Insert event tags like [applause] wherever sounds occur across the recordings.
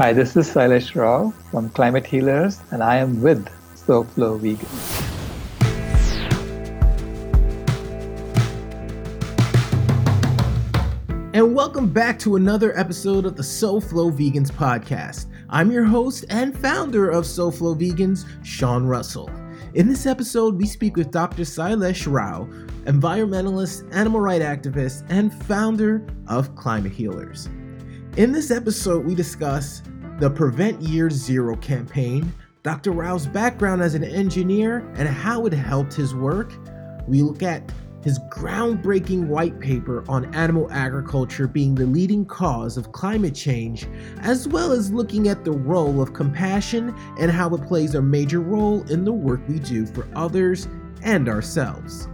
Hi, this is Sailesh Rao from Climate Healers, and I am with SoFlo Vegan. And welcome back to another episode of the SoFlo Vegans podcast. I'm your host and founder of SoFlo Vegans, Sean Russell. In this episode, we speak with Dr. Sailesh Rao, environmentalist, animal rights activist, and founder of Climate Healers. In this episode, we discuss the Prevent Year Zero campaign, Dr. Rao's background as an engineer, and how it helped his work. We look at his groundbreaking white paper on animal agriculture being the leading cause of climate change, as well as looking at the role of compassion and how it plays a major role in the work we do for others and ourselves.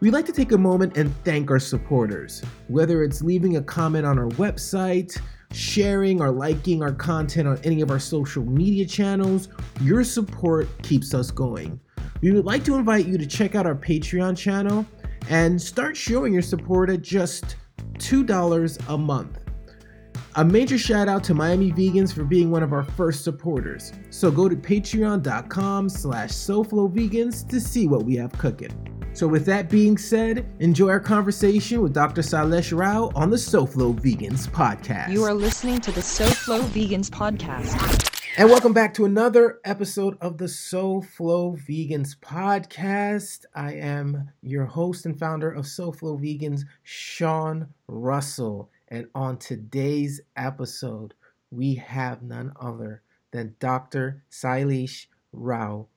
We'd like to take a moment and thank our supporters, whether it's leaving a comment on our website, sharing or liking our content on any of our social media channels. Your support keeps us going. We would like to invite you to check out our Patreon channel and start showing your support at just $2 a month. A major shout out to Miami Vegans for being one of our first supporters. So go to patreon.com slash SoFloVegans to see what we have cooking. So, with that being said, enjoy our conversation with Dr. Sailesh Rao on the SoFlo Vegans podcast. You are listening to the SoFlo Vegans podcast. And welcome back to another episode of the SoFlo Vegans podcast. I am your host and founder of SoFlo Vegans, Sean Russell. And on today's episode, we have none other than Dr. Sailesh Rao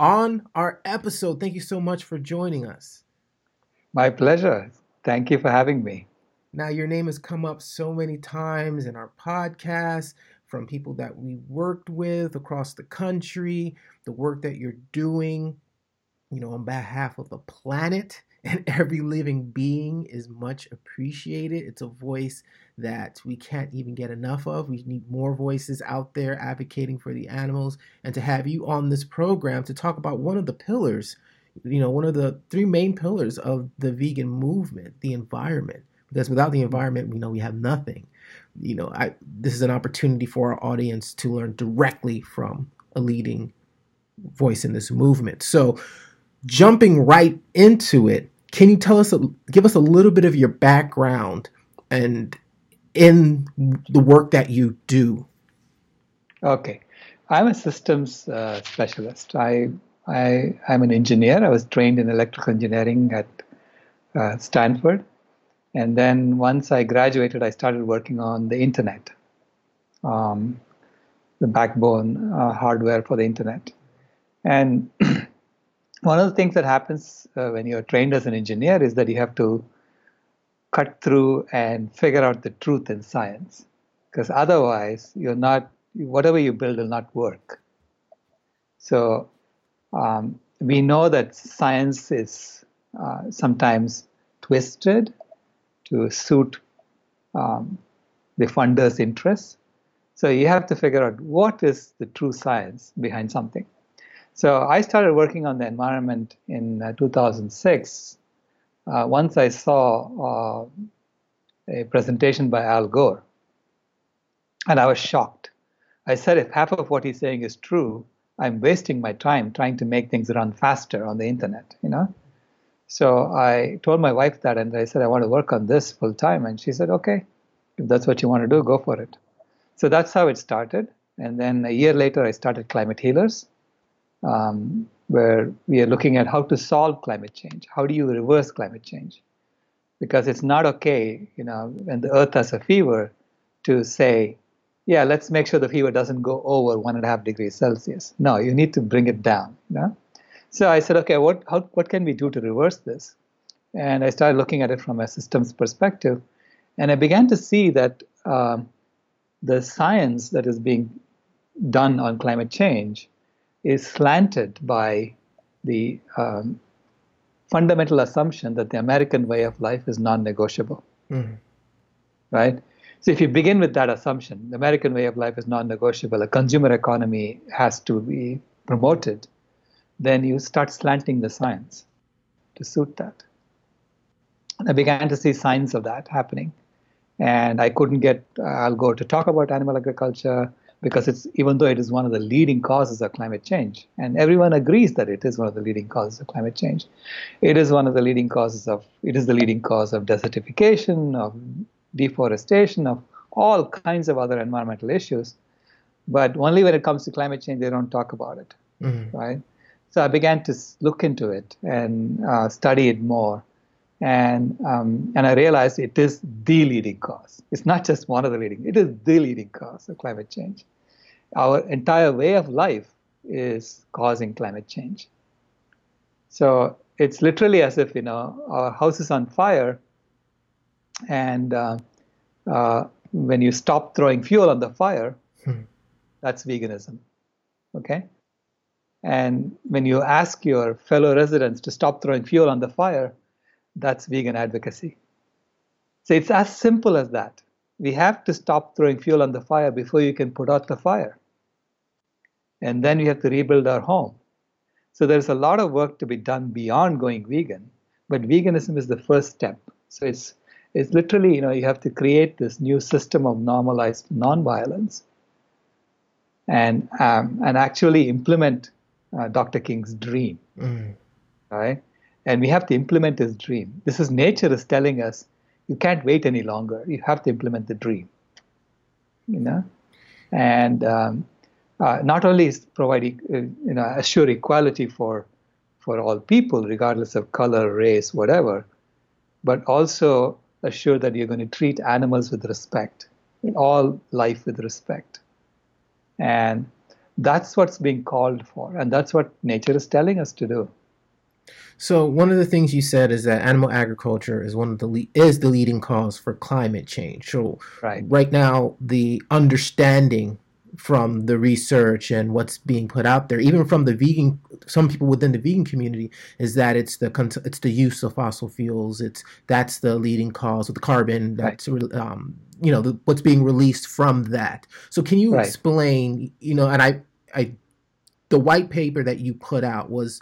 on our episode. Thank you so much for joining us. My pleasure. Thank you for having me. Now, your name has come up so many times in our podcast from people that we worked with across the country, the work that you're doing, you know, on behalf of the planet [laughs] and every living being is much appreciated. It's a voice that we can't even get enough of. We need more voices out there advocating for the animals. And to have you on this program to talk about one of the pillars, you know, one of the three main pillars of the vegan movement, the environment. Because without the environment, we know we have nothing. You know, I, this is an opportunity for our audience to learn directly from a leading voice in this movement. So, jumping right into it, can you tell us, give us a little bit of your background and in the work that you do? Okay, I'm a systems uh, specialist. I, I, I'm an engineer. I was trained in electrical engineering at uh, Stanford. And then once I graduated, I started working on the internet, um, the backbone uh, hardware for the internet. And [clears throat] one of the things that happens uh, when you're trained as an engineer is that you have to cut through and figure out the truth in science because otherwise you're not whatever you build will not work. So um, we know that science is uh, sometimes twisted to suit um, the funders interests so you have to figure out what is the true science behind something so I started working on the environment in uh, 2006. Uh, once I saw uh, a presentation by Al Gore, and I was shocked. I said, if half of what he's saying is true, I'm wasting my time trying to make things run faster on the internet, you know? So I told my wife that, and I said, I want to work on this full time. And she said, okay, if that's what you want to do, go for it. So that's how it started. And then a year later, I started Climate Healers um, where we are looking at how to solve climate change. How do you reverse climate change? Because it's not okay, you know, when the Earth has a fever, to say, yeah, let's make sure the fever doesn't go over one and a half degrees Celsius. No, you need to bring it down. You know? So I said, okay, what how, what can we do to reverse this? And I started looking at it from a systems perspective, and I began to see that um, the science that is being done on climate change is slanted by the um, fundamental assumption that the American way of life is non negotiable. Mm-hmm. Right? So, if you begin with that assumption, the American way of life is non negotiable, a consumer economy has to be promoted, then you start slanting the science to suit that. And I began to see signs of that happening. and I couldn't get Al Gore to talk about animal agriculture because it's even though it is one of the leading causes of climate change, and everyone agrees that it is one of the leading causes of climate change. It is one of the leading causes of it is the leading cause of desertification, of deforestation, of all kinds of other environmental issues. But only when it comes to climate change, they don't talk about it, mm-hmm. right? So I began to look into it and uh, study it more and um, and I realized it is the leading cause. It's not just one of the leading; it is the leading cause of climate change. Our entire way of life is causing climate change. So it's literally as if you know our house is on fire, and uh, uh, when you stop throwing fuel on the fire, hmm. that's veganism. Okay. And when you ask your fellow residents to stop throwing fuel on the fire, that's vegan advocacy. So it's as simple as that. We have to stop throwing fuel on the fire before you can put out the fire. And then we have to rebuild our home. So there's a lot of work to be done beyond going vegan, but veganism is the first step. So it's it's literally, you know, you have to create this new system of normalized nonviolence and um, and actually implement uh, Dr. King's dream, mm. right? and we have to implement his dream. This is nature is telling us you can't wait any longer. You have to implement the dream. You know, and um, uh, not only is provide uh, you know assure equality for for all people regardless of color, race, whatever, but also assure that you're going to treat animals with respect, all life with respect, and that's what's being called for, and that's what nature is telling us to do. So one of the things you said is that animal agriculture is one of the le- is the leading cause for climate change. So right. right now, the understanding from the research and what's being put out there, even from the vegan, some people within the vegan community, is that it's the it's the use of fossil fuels. It's that's the leading cause of the carbon that's right. um, you know the, what's being released from that. So can you right. explain? You know, and I I the white paper that you put out was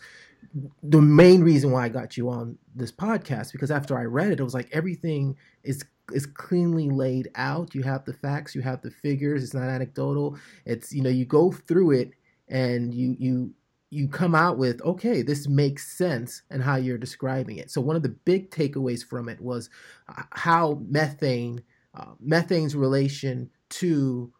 the main reason why I got you on this podcast because after I read it, it was like everything is is cleanly laid out. You have the facts, you have the figures. It's not anecdotal. It's you know you go through it and you you you come out with okay, this makes sense and how you're describing it. So one of the big takeaways from it was uh, how methane uh, methane's relation to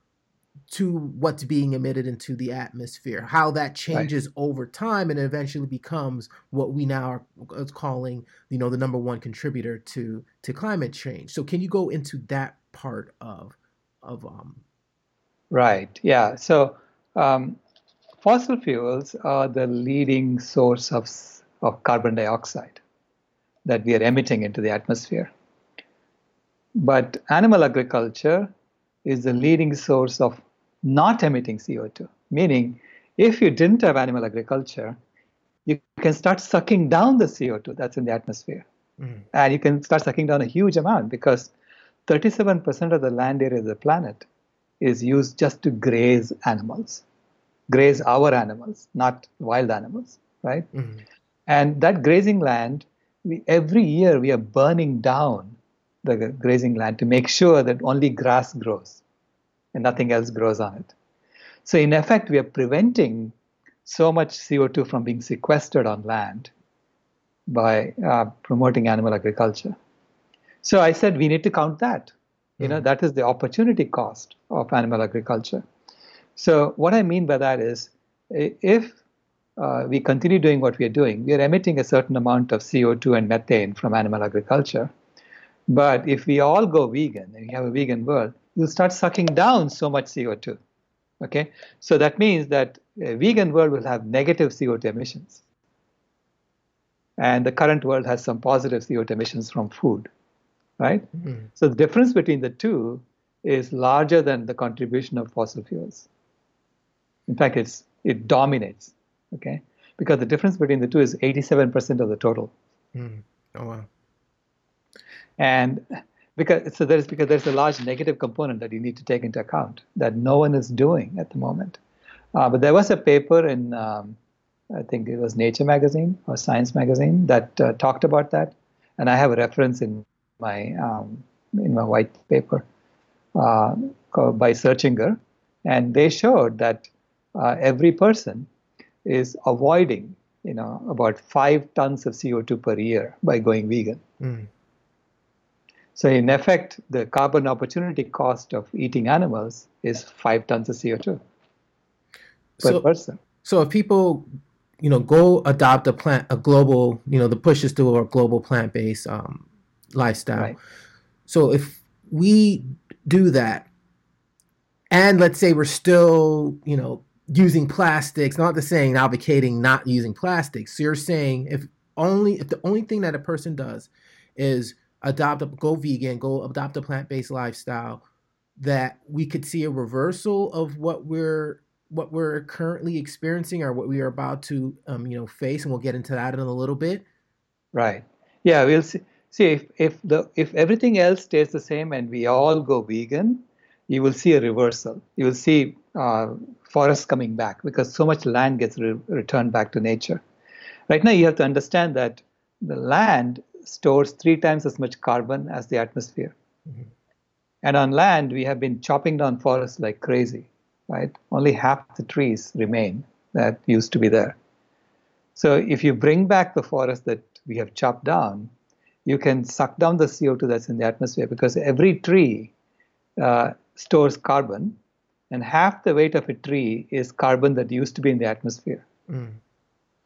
to what's being emitted into the atmosphere, how that changes right. over time and eventually becomes what we now are uh, calling, you know, the number one contributor to to climate change. So can you go into that part of of um Right. Yeah. So um, fossil fuels are the leading source of of carbon dioxide that we are emitting into the atmosphere. But animal agriculture is the leading source of not emitting CO2. Meaning, if you didn't have animal agriculture, you can start sucking down the CO2 that's in the atmosphere. Mm. And you can start sucking down a huge amount because 37% of the land area of the planet is used just to graze animals, graze our animals, not wild animals, right? Mm. And that grazing land, we, every year we are burning down the grazing land to make sure that only grass grows and nothing else grows on it. So, in effect, we are preventing so much CO2 from being sequestered on land by uh, promoting animal agriculture. So, I said we need to count that. You know, mm-hmm. that is the opportunity cost of animal agriculture. So, what I mean by that is if uh, we continue doing what we are doing, we are emitting a certain amount of CO2 and methane from animal agriculture. But if we all go vegan and we have a vegan world, you'll start sucking down so much CO2. Okay, so that means that a vegan world will have negative CO2 emissions, and the current world has some positive CO2 emissions from food, right? Mm-hmm. So the difference between the two is larger than the contribution of fossil fuels. In fact, it's it dominates. Okay, because the difference between the two is 87% of the total. Mm. Oh wow. And because so there's because there's a large negative component that you need to take into account that no one is doing at the moment. Uh, but there was a paper in um, I think it was Nature magazine or Science magazine that uh, talked about that, and I have a reference in my um, in my white paper uh, by Searchinger, and they showed that uh, every person is avoiding, you know, about five tons of CO2 per year by going vegan. Mm. So in effect, the carbon opportunity cost of eating animals is five tons of CO2 per so, person. So if people, you know, go adopt a plant, a global, you know, the push is to a global plant-based um, lifestyle. Right. So if we do that, and let's say we're still, you know, using plastics, not the saying advocating not using plastics. So you're saying if only if the only thing that a person does is adopt a go vegan, go adopt a plant-based lifestyle, that we could see a reversal of what we're what we're currently experiencing or what we are about to um, you know face and we'll get into that in a little bit. Right. Yeah we'll see see if, if the if everything else stays the same and we all go vegan you will see a reversal. You will see uh, forests coming back because so much land gets re- returned back to nature. Right now you have to understand that the land stores three times as much carbon as the atmosphere mm-hmm. and on land we have been chopping down forests like crazy right? Only half the trees remain that used to be there. So if you bring back the forest that we have chopped down, you can suck down the CO2 that's in the atmosphere because every tree uh, stores carbon, and half the weight of a tree is carbon that used to be in the atmosphere. Mm.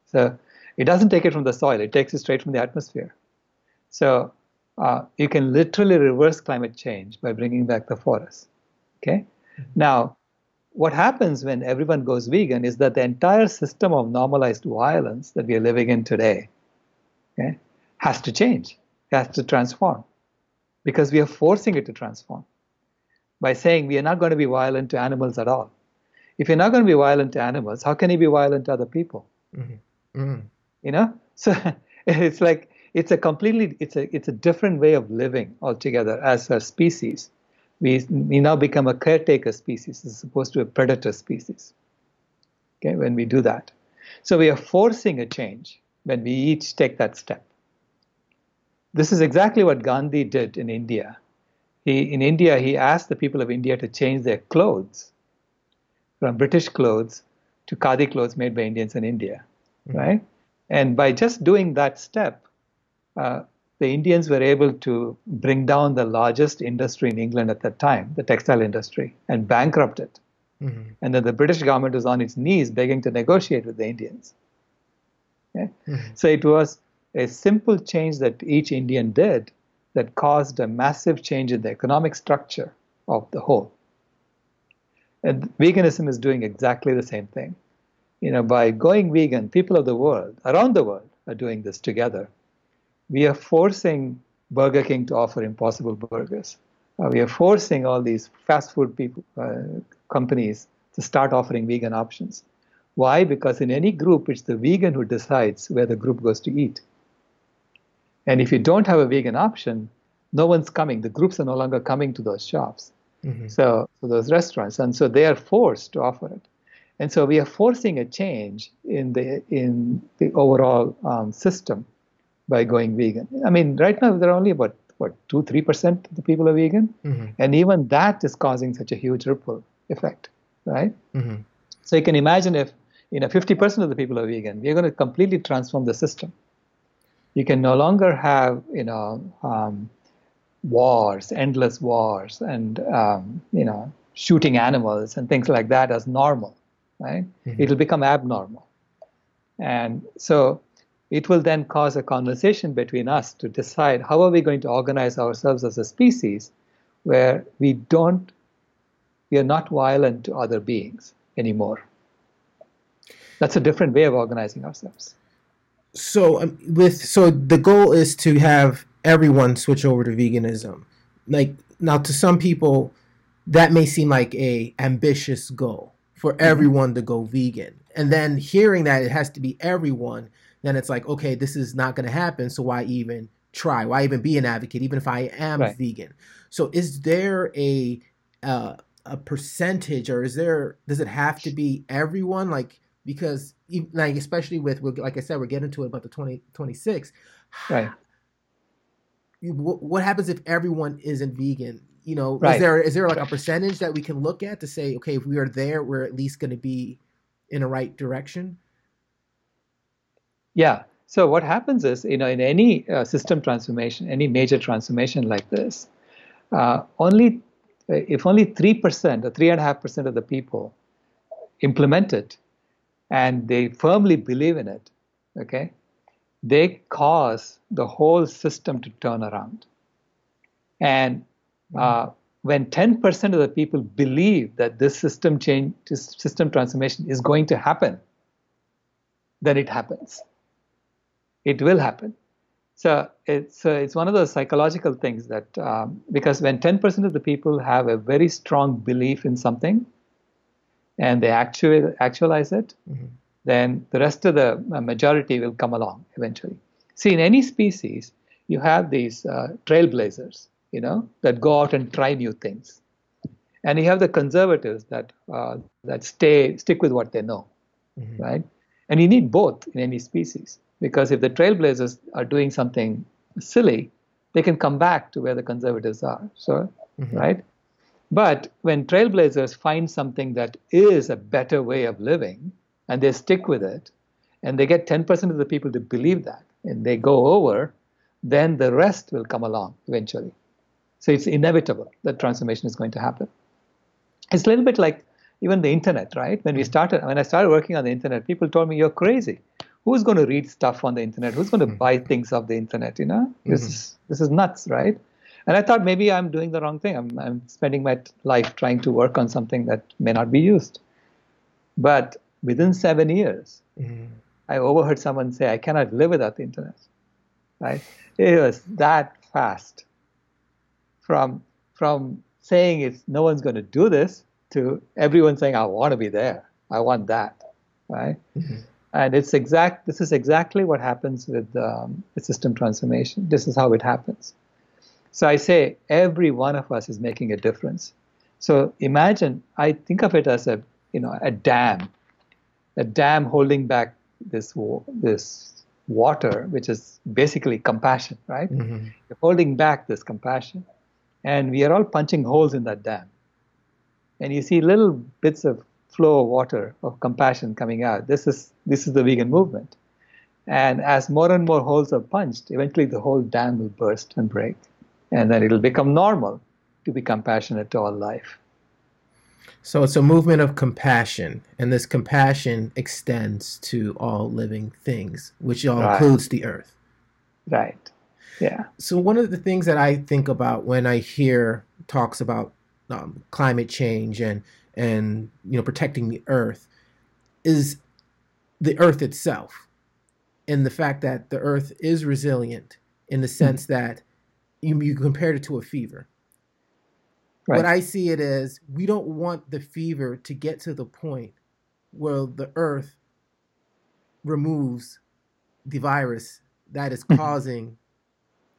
So it doesn't take it from the soil; it takes it straight from the atmosphere. So uh, you can literally reverse climate change by bringing back the forest. Okay. Mm-hmm. Now, what happens when everyone goes vegan is that the entire system of normalized violence that we are living in today okay, has to change, has to transform, because we are forcing it to transform by saying we are not going to be violent to animals at all. If you're not going to be violent to animals, how can you be violent to other people? Mm-hmm. Mm-hmm. You know, [laughs] so it's like it's a completely it's a it's a different way of living altogether as a species we, we now become a caretaker species as opposed to a predator species. Okay, when we do that. So we are forcing a change when we each take that step. This is exactly what Gandhi did in India. He, in India, he asked the people of India to change their clothes from British clothes to Khadi clothes made by Indians in India, mm-hmm. right? And by just doing that step, the Indians were able to bring down the largest industry in England at that time, the textile industry, and bankrupt it. Mm-hmm. And then the British government was on its knees begging to negotiate with the Indians. Okay? Mm-hmm. So it was a simple change that each Indian did that caused a massive change in the economic structure of the whole. And veganism is doing exactly the same thing. You know, by going vegan, people of the world, around the world, are doing this together we are forcing Burger King to offer impossible burgers. Uh, we are forcing all these fast food people, uh, companies to start offering vegan options. Why? Because in any group, it's the vegan who decides where the group goes to eat. And if you don't have a vegan option, no one's coming. The groups are no longer coming to those shops. Mm-hmm. So, so those restaurants, and so they are forced to offer it. And so we are forcing a change in the in the overall um, system by going vegan. I mean, right now there are only about what two, three percent of the people are vegan, mm-hmm. and even that is causing such a huge ripple effect, right? Mm-hmm. So you can imagine if you know 50% of the people are vegan, we're going to completely transform the system. You can no longer have you know um, wars, endless wars, and um, you know shooting animals and things like that as normal, right? Mm-hmm. It'll become abnormal, and so it will then cause a conversation between us to decide how are we going to organize ourselves as a species where we don't we are not violent to other beings anymore. That's a different way of organizing ourselves. So um, with so the goal is to have everyone switch over to veganism. Like now to some people that may seem like a ambitious goal for mm-hmm. everyone to go vegan. And then hearing that it has to be everyone then it's like, okay, this is not going to happen. So why even try? Why even be an advocate, even if I am right. vegan? So is there a uh, a percentage, or is there? Does it have to be everyone? Like because like especially with like I said, we're getting to it about the twenty twenty six. Right. what, what happens if everyone isn't vegan? You know, Right. is there is there like a percentage that we can look at to say, okay, if we are there, we're at least going to be in the right direction? Yeah. So what happens is, you know, in any uh, system transformation, any major transformation like this, uh, only if only three percent or three and a half percent of the people implement it, and they firmly believe in it, okay, they cause the whole system to turn around. And uh, when 10% of the people believe that this system change, this system transformation is going to happen, then it happens. It will happen. So it's uh, it's one of those psychological things that um, because when 10% of the people have a very strong belief in something, and they actually actualize it, Mhm. then the rest of the uh, majority will come along eventually. See, in any species, you have these uh, trailblazers, you know, that go out and try new things, and you have the conservatives that uh, that stay stick with what they know, Mhm. right? And you need both in any species because if the trailblazers are doing something silly, they can come back to where the conservatives are. So, Mhm. right? But when trailblazers find something that is a better way of living and they stick with it, and they get 10% of the people to believe that, and they go over, then the rest will come along eventually. So it's inevitable that transformation is going to happen. It's a little bit like even the internet, right? When we started, when I started working on the internet, people told me, You're crazy. Who's going to read stuff on the internet? Who's going to buy things off the internet? You know, this is this is nuts, right? And I thought maybe I'm doing the wrong thing. I'm, I'm spending my t- life trying to work on something that may not be used. But within seven years, Mhm. I overheard someone say, I cannot live without the internet. Right? It was that fast. From from saying it's no one's going to do this to everyone saying, I want to be there. I want that. Right? Mhm. And it's exact. This is exactly what happens with um, the system transformation. This is how it happens. So I say every one of us is making a difference. So imagine, I think of it as a you know a dam, a dam holding back this this water, which is basically compassion, right? Mhm. You're holding back this compassion, and we are all punching holes in that dam. And you see little bits of flow of water of compassion coming out. This is this is the vegan movement. And as more and more holes are punched, eventually the whole dam will burst and break. And then it'll become normal to be compassionate to all life. So it's a movement of compassion, and this compassion extends to all living things, which all Right. includes the earth. Right. Yeah. So one of the things that I think about when I hear talks about um, climate change and and you know protecting the earth is the earth itself, and the fact that the earth is resilient in the sense that you, you compared it to a fever. Right. What I see it as, we don't want the fever to get to the point where the earth removes the virus that is Mhm. causing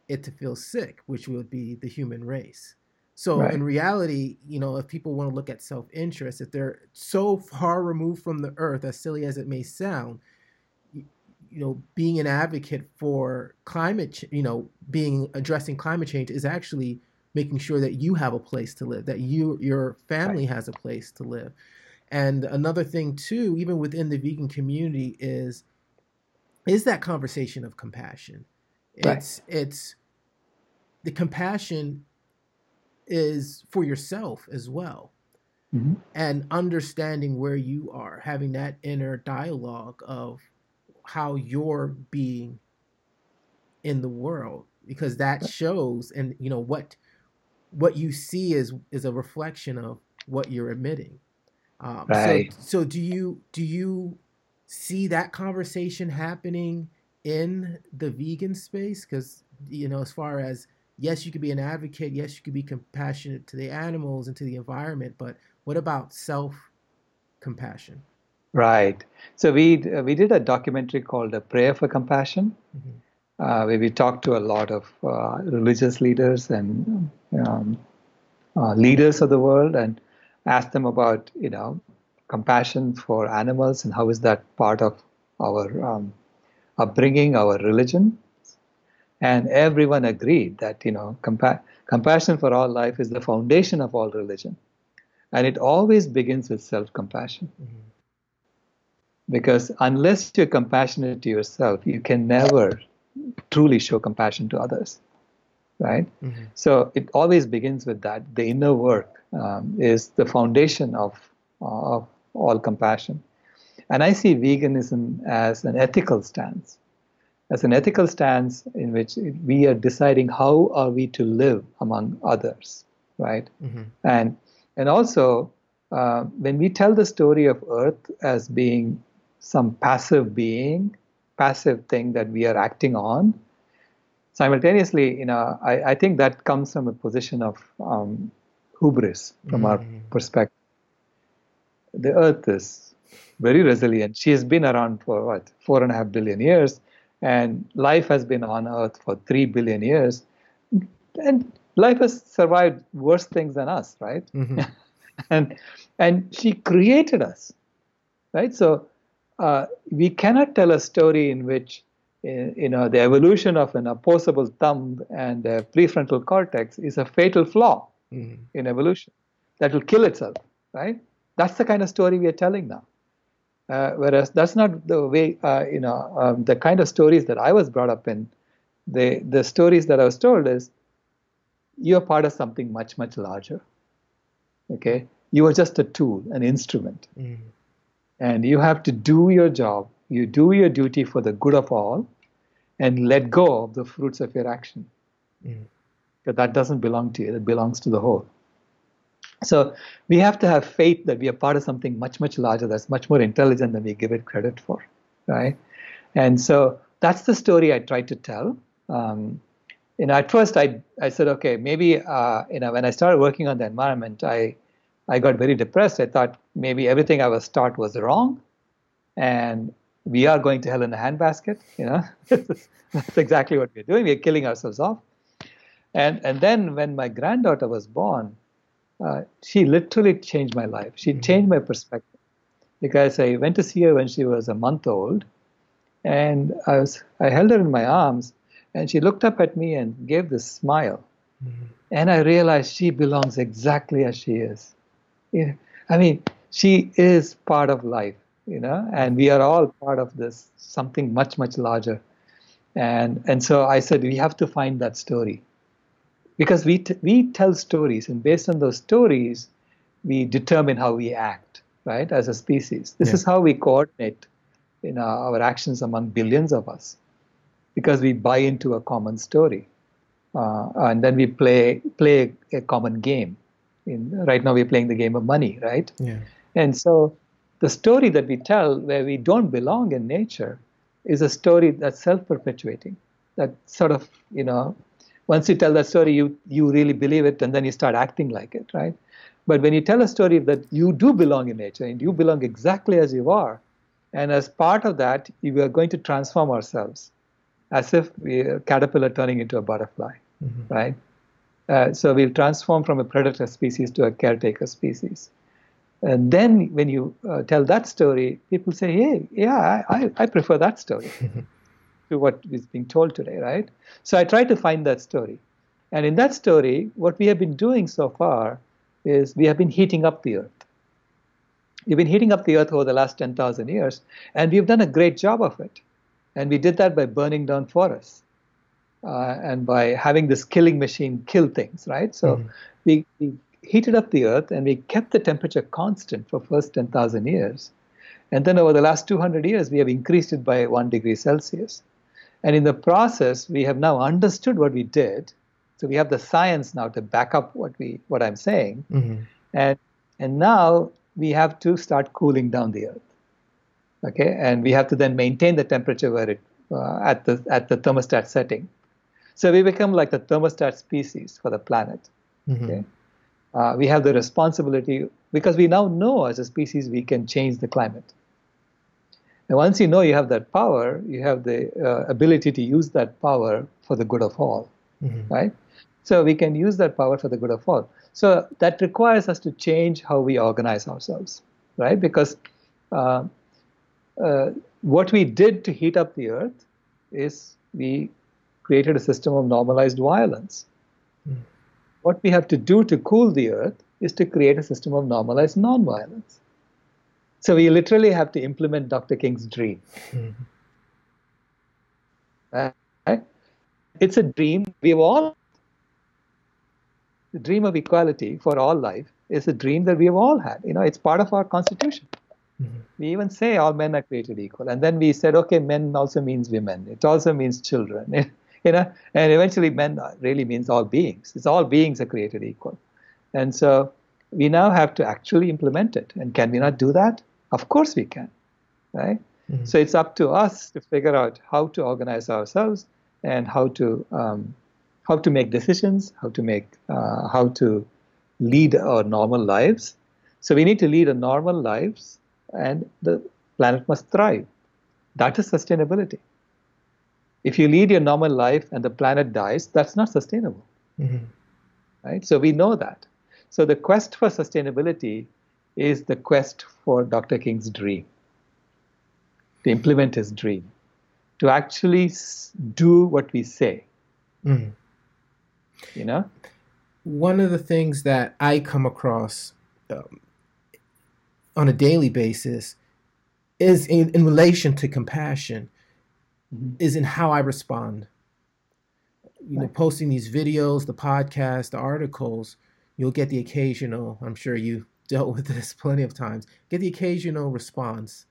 it to feel sick, which would be the human race. So Right. in reality, you know, if people want to look at self-interest, if they're so far removed from the earth, as silly as it may sound, you, you know, being an advocate for climate, ch- you know, being addressing climate change is actually making sure that you have a place to live, that you your family has a place to live. And another thing too, even within the vegan community is is that conversation of compassion. Right. It's it's the compassion is for yourself as well Mhm. and understanding where you are, having that inner dialogue of how you're being in the world, because that shows, and you know what what you see is is a reflection of what you're emitting. Um, Right. So, so do you do you see that conversation happening in the vegan space? Because you know, as far as yes, you could be an advocate. Yes, you could be compassionate to the animals and to the environment. But what about self compassion? Right. So we uh, we did a documentary called "A Prayer for Compassion," Mhm. uh, where we talked to a lot of uh, religious leaders and um, uh, leaders of the world and asked them about you know compassion for animals and how is that part of our um, upbringing, our religion. And everyone agreed that you know compa- compassion for all life is the foundation of all religion, and it always begins with self-compassion. Mm-hmm. Because unless you're compassionate to yourself, you can never truly show compassion to others, right? Mm-hmm. So it always begins with that. The inner work um, is the foundation of of all compassion. And I see veganism as an ethical stance, as an ethical stance in which we are deciding how are we to live among others, right? Mm-hmm. And and also uh, when we tell the story of Earth as being some passive being, passive thing that we are acting on, simultaneously, you know, I, I think that comes from a position of um, hubris from mm-hmm. our perspective. The Earth is very resilient. She has been around for what four and a half billion years, and life has been on Earth for three billion years, and life has survived worse things than us, right? Mm-hmm. [laughs] and and she created us, right? So uh, we cannot tell a story in which uh, you know the evolution of an opposable thumb and a prefrontal cortex is a fatal flaw mm-hmm. in evolution that will kill itself, right? That's the kind of story we are telling now. Uh, whereas that's not the way, uh, you know, um, the kind of stories that I was brought up in. The the stories that I was told is, you're part of something much much larger. Okay, you are just a tool, an instrument, mm. and you have to do your job. You do your duty for the good of all, and let go of the fruits of your action. Mm. But that doesn't belong to you. It belongs to the whole. So we have to have faith that we are part of something much, much larger that's much more intelligent than we give it credit for, right? And so that's the story I tried to tell. Um, you know, at first I, I said, okay, maybe, uh, you know, when I started working on the environment, I, I got very depressed. I thought maybe everything I was taught was wrong, and we are going to hell in a handbasket. You know, [laughs] that's exactly what we're doing. We're killing ourselves off. And and then when my granddaughter was born, uh, she literally changed my life. She mm-hmm. changed my perspective because I went to see her when she was a month old, and I was I held her in my arms, and she looked up at me and gave this smile, mm-hmm. and I realized she belongs exactly as she is. Yeah, I mean, she is part of life, you know, and we are all part of this something much much larger, and and so I said we have to find that story because we t- we tell stories and based on those stories we determine how we act right as a species this yeah. is how we coordinate in our, our, actions among billions of us because we buy into a common story uh, and then we play play a common game in right now we're playing the game of money right yeah. and so the story that we tell where we don't belong in nature is a story that's self-perpetuating that sort of you know once you tell that story, you you really believe it, and then you start acting like it, right? But when you tell a story that you do belong in nature and you belong exactly as you are, and as part of that, we are going to transform ourselves, as if we are a caterpillar turning into a butterfly, mm-hmm. right? Uh, so we'll transform from a predator species to a caretaker species. And then when you uh, tell that story, people say, hey, yeah, I, I prefer that story. [laughs] to what is being told today, right? So I try to find that story. And in that story, what we have been doing so far is we have been heating up the earth. We've been heating up the earth over the last 10,000 years, and we've done a great job of it. And we did that by burning down forests uh, and by having this killing machine kill things, right? So mm-hmm. we, we heated up the earth and we kept the temperature constant for first 10,000 years. And then over the last 200 years, we have increased it by one degree Celsius. And in the process, we have now understood what we did. So we have the science now to back up what we what I'm saying. Mm-hmm. And and now we have to start cooling down the earth. Okay, and we have to then maintain the temperature where it uh, at the at the thermostat setting. So we become like the thermostat species for the planet. Mm-hmm. Okay, uh, we have the responsibility because we now know as a species we can change the climate. And once you know you have that power, you have the uh, ability to use that power for the good of all, mm-hmm. right? So we can use that power for the good of all. So that requires us to change how we organize ourselves, right? Because uh, uh, what we did to heat up the earth is we created a system of normalized violence. What we have to do to cool the earth is to create a system of normalized nonviolence. So we literally have to implement Dr. King's dream. Mm-hmm. Uh, right? It's a dream we've all. The dream of equality for all life is a dream that we have all had. You know, it's part of our constitution. Mm-hmm. We even say all men are created equal, and then we said, okay, men also means women. It also means children. [laughs] you know, and eventually men really means all beings. It's all beings are created equal, and so we now have to actually implement it. And can we not do that? Of course we can, right? Mm-hmm. So it's up to us to figure out how to organize ourselves and how to um, how to make decisions, how to make uh, how to lead our normal lives. So we need to lead a normal lives, and the planet must thrive. That is sustainability. If you lead your normal life and the planet dies, that's not sustainable. Mm-hmm. Right? So we know that. So the quest for sustainability is the quest for Dr. King's dream to implement his dream, to actually do what we say. Mm. You know? One of the things that I come across um, on a daily basis is in, in relation to compassion, mm-hmm. is in how I respond. You know, posting these videos, the podcast, the articles, you'll get the occasional, I'm sure you dealt with this [laughs] plenty of times, get the occasional response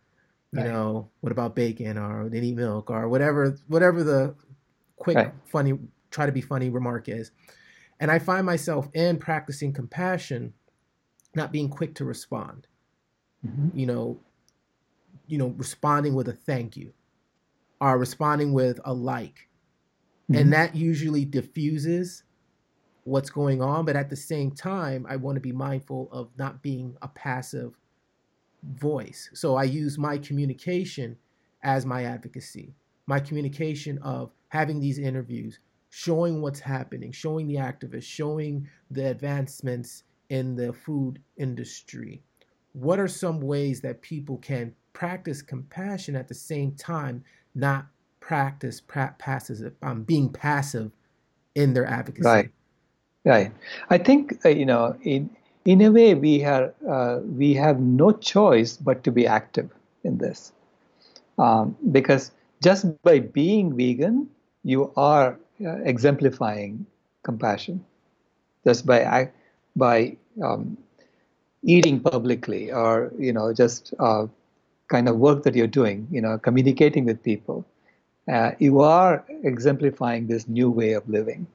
you right. know, what about bacon or they need milk or whatever, whatever the quick, right. funny, try to be funny remark is. And I find myself in practicing compassion, not being quick to respond. Mm-hmm. You know, you know, responding with a thank you, or responding with a like, mm-hmm. and that usually diffuses what's going on. But at the same time, I want to be mindful of not being a passive voice. So I use my communication as my advocacy, my communication of having these interviews, showing what's happening, showing the activists, showing the advancements in the food industry. What are some ways that people can practice compassion at the same time, not practice pra- passive, um, being passive in their advocacy? Right. Right. I think uh, you know in in a way, we have uh, we have no choice but to be active in this, um, because just by being vegan, you are uh, exemplifying compassion. Just by by um, eating publicly, or you know, just uh, kind of work that you're doing, you know, communicating with people, uh, you are exemplifying this new way of living.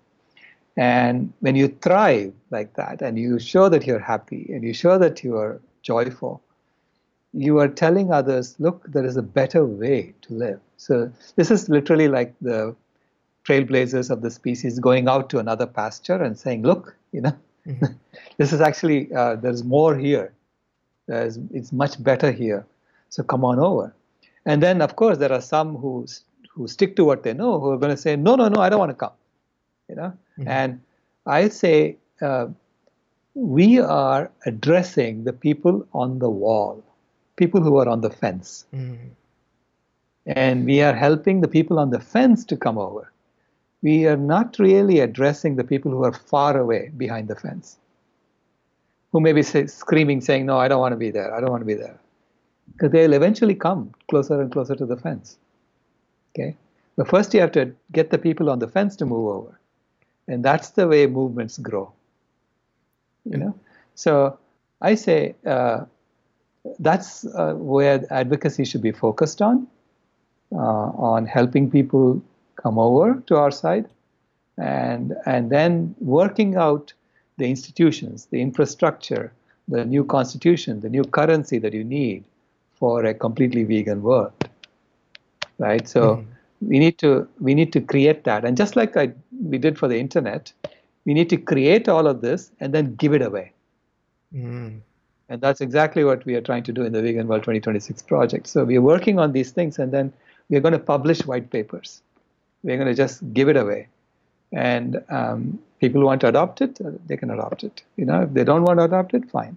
And when you thrive like that and you show that you're happy and you show that you are joyful, you are telling others, look, there is a better way to live. So this is literally like the trailblazers of the species going out to another pasture and saying, look, you know, mm-hmm. [laughs] this is actually, uh, there's more here. There's, it's much better here. So come on over. And then, of course, there are some who, who stick to what they know, who are going to say, no, no, no, I don't want to come. You know, Mm-hmm. And I say uh, we are addressing the people on the wall, people who are on the fence. Mm-hmm. And we are helping the people on the fence to come over. We are not really addressing the people who are far away behind the fence, who may be say, screaming, saying, No, I don't want to be there. I don't want to be there. Because they'll eventually come closer and closer to the fence. Okay? But first, you have to get the people on the fence to move over and that's the way movements grow you know? So i say uh, that's uh, where advocacy should be focused on uh, on helping people come over to our side and and then working out the institutions the infrastructure the new constitution the new currency that you need for a completely vegan world right? So mm-hmm we need to we need to create that. And just like I, we did for the internet we need to create all of this and then give it away. Mm. and that's exactly what we are trying to do in the vegan world 2026 project. So we are working on these things and then we're going to publish white papers. We're going to just give it away. And um, people who want to adopt it uh, they can adopt it. You know if they don't want to adopt it fine.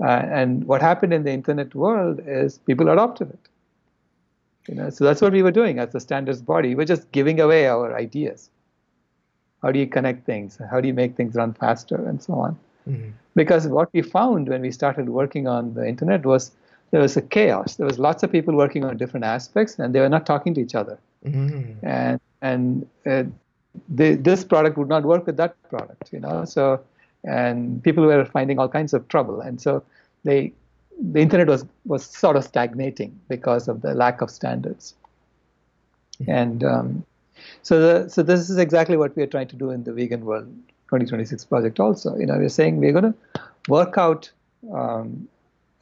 Uh, and what happened in the internet world is people adopted it You know, so that's what we were doing as the standards body. We were just giving away our ideas. How do you connect things? How do you make things run faster, and so on? Mm-hmm. Because what we found when we started working on the internet was there was a chaos. There was lots of people working on different aspects, and they were not talking to each other. Mm-hmm. And and uh, the, this product would not work with that product, you know. So and people were finding all kinds of trouble, and so they the internet was was sort of stagnating because of the lack of standards. Mm-hmm. And um, so the, so this is exactly what we are trying to do in the Vegan World 2026 project. Also, you know, we're saying we're going to work out um,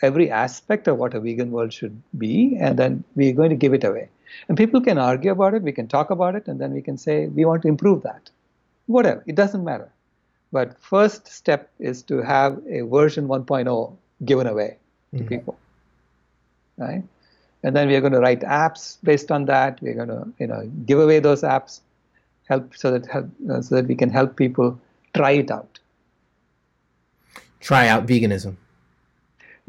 every aspect of what a vegan world should be, and then we're going to give it away. And people can argue about it, we can talk about it, and then we can say we want to improve that. Whatever, it doesn't matter. But first step is to have a version 1.0 given away to people, right? And then we are going to write apps based on that. We're going to, you know, give away those apps, help so that help, uh, so that we can help people try it out. Try out veganism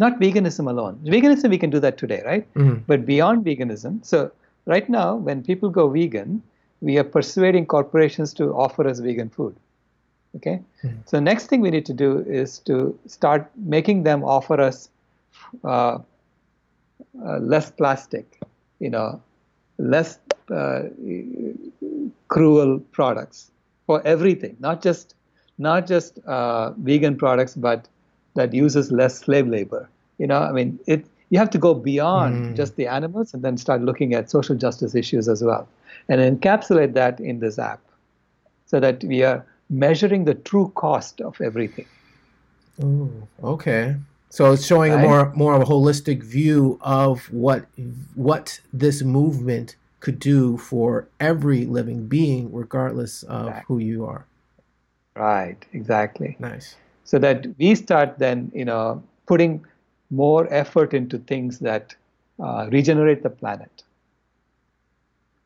not veganism alone. Veganism, we can do that today, right? Mm-hmm. But beyond veganism, so right now, when people go vegan, we are persuading corporations to offer us vegan food. Okay? Mm-hmm. So, next thing we need to do is to start making them offer us uh, uh, less plastic, you know, less uh, cruel products for everything, not just not just uh, vegan products, but that uses less slave labor. You know, I mean, it you have to go beyond mm. just the animals and then start looking at social justice issues as well, and encapsulate that in this app, so that we are measuring the true cost of everything. Oh, okay. So it's showing right? a more more of a holistic view of what what this movement could do for every living being, regardless of who you are. Right. Exactly. Nice so that we start then you know putting more effort into things that uh, regenerate the planet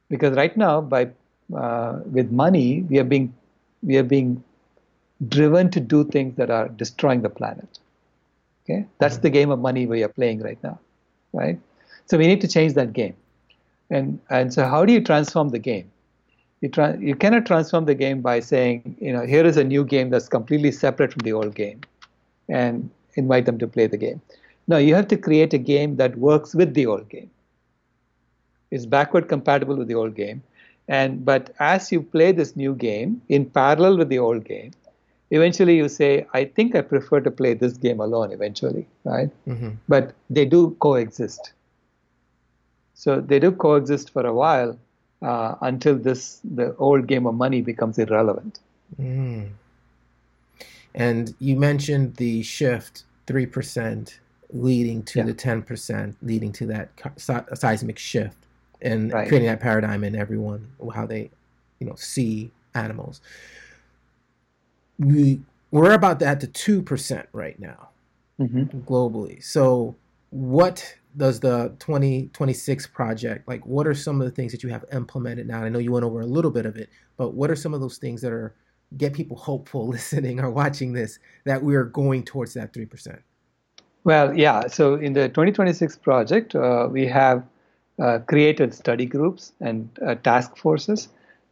because right now by uh, with money we are being we are being driven to do things that are destroying the planet okay that's mm-hmm. the game of money we are playing right now right so we need to change that game and and so how do you transform the game you, tra- you cannot transform the game by saying, you know, here is a new game that's completely separate from the old game and invite them to play the game. No, you have to create a game that works with the old game. It's backward compatible with the old game. And but as you play this new game in parallel with the old game, eventually you say, I think I prefer to play this game alone eventually, right? Mm-hmm. But they do coexist. So they do coexist for a while, uh, until this the old game of money becomes irrelevant. Mm. And you mentioned the shift three percent leading to yeah. the ten percent, leading to that seismic shift and right. creating that paradigm in everyone how they, you know, see animals. We we're about at the two percent right now, mm-hmm. globally. So what does the 2026 project like what are some of the things that you have implemented now i know you went over a little bit of it but what are some of those things that are get people hopeful [laughs] listening or watching this that we are going towards that 3% well yeah so in the 2026 project uh, we have uh, created study groups and uh, task forces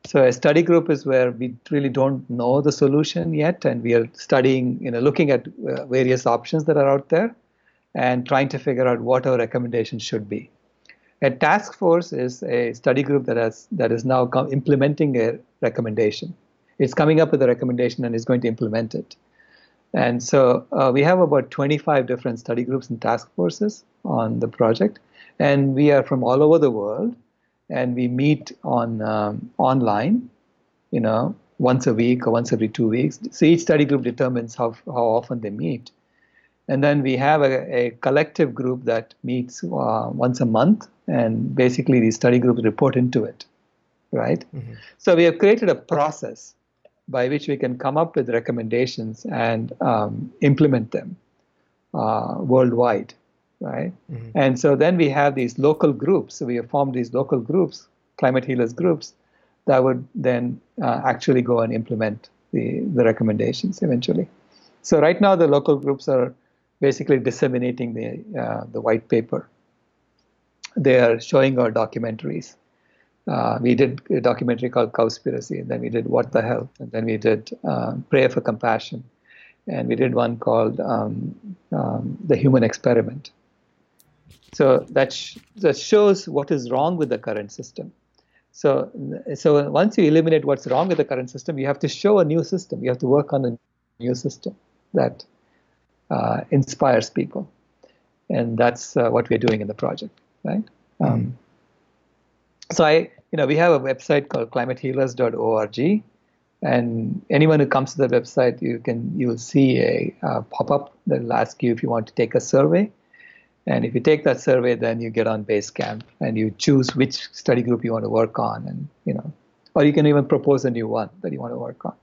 so a study group is where we really don't know the solution yet and we are studying you know looking at uh, various options that are out there and trying to figure out what our recommendations should be. A task force is a study group that has that is now implementing a recommendation. It's coming up with a recommendation and is going to implement it. And so uh, we have about 25 different study groups and task forces on the project, and we are from all over the world, and we meet on um, online, you know, once a week or once every two weeks. So each study group determines how how often they meet and then we have a, a collective group that meets uh, once a month, and basically these study groups report into it, right? Mm-hmm. So we have created a process by which we can come up with recommendations and um, implement them uh, worldwide, right? Mm-hmm. And so then we have these local groups. So we have formed these local groups, climate healers groups, that would then uh, actually go and implement the, the recommendations eventually. So right now the local groups are basically disseminating the uh, the white paper. they are showing our documentaries. Uh, we did a documentary called Cowspiracy, and then we did What the Health, and then we did uh, Prayer for Compassion, and we did one called um, um, The Human Experiment. So that, sh- that shows what is wrong with the current system. So, so once you eliminate what's wrong with the current system, you have to show a new system. You have to work on a new system that uh, inspires people, and that's uh, what we're doing in the project, right? Mm-hmm. Um, so I, you know, we have a website called climatehealers.org, and anyone who comes to the website, you can you will see a uh, pop up that will ask you if you want to take a survey and if you take that survey, then you get on Basecamp and you choose which study group you want to work on, and you know, or you can even propose a new one that you want to work on.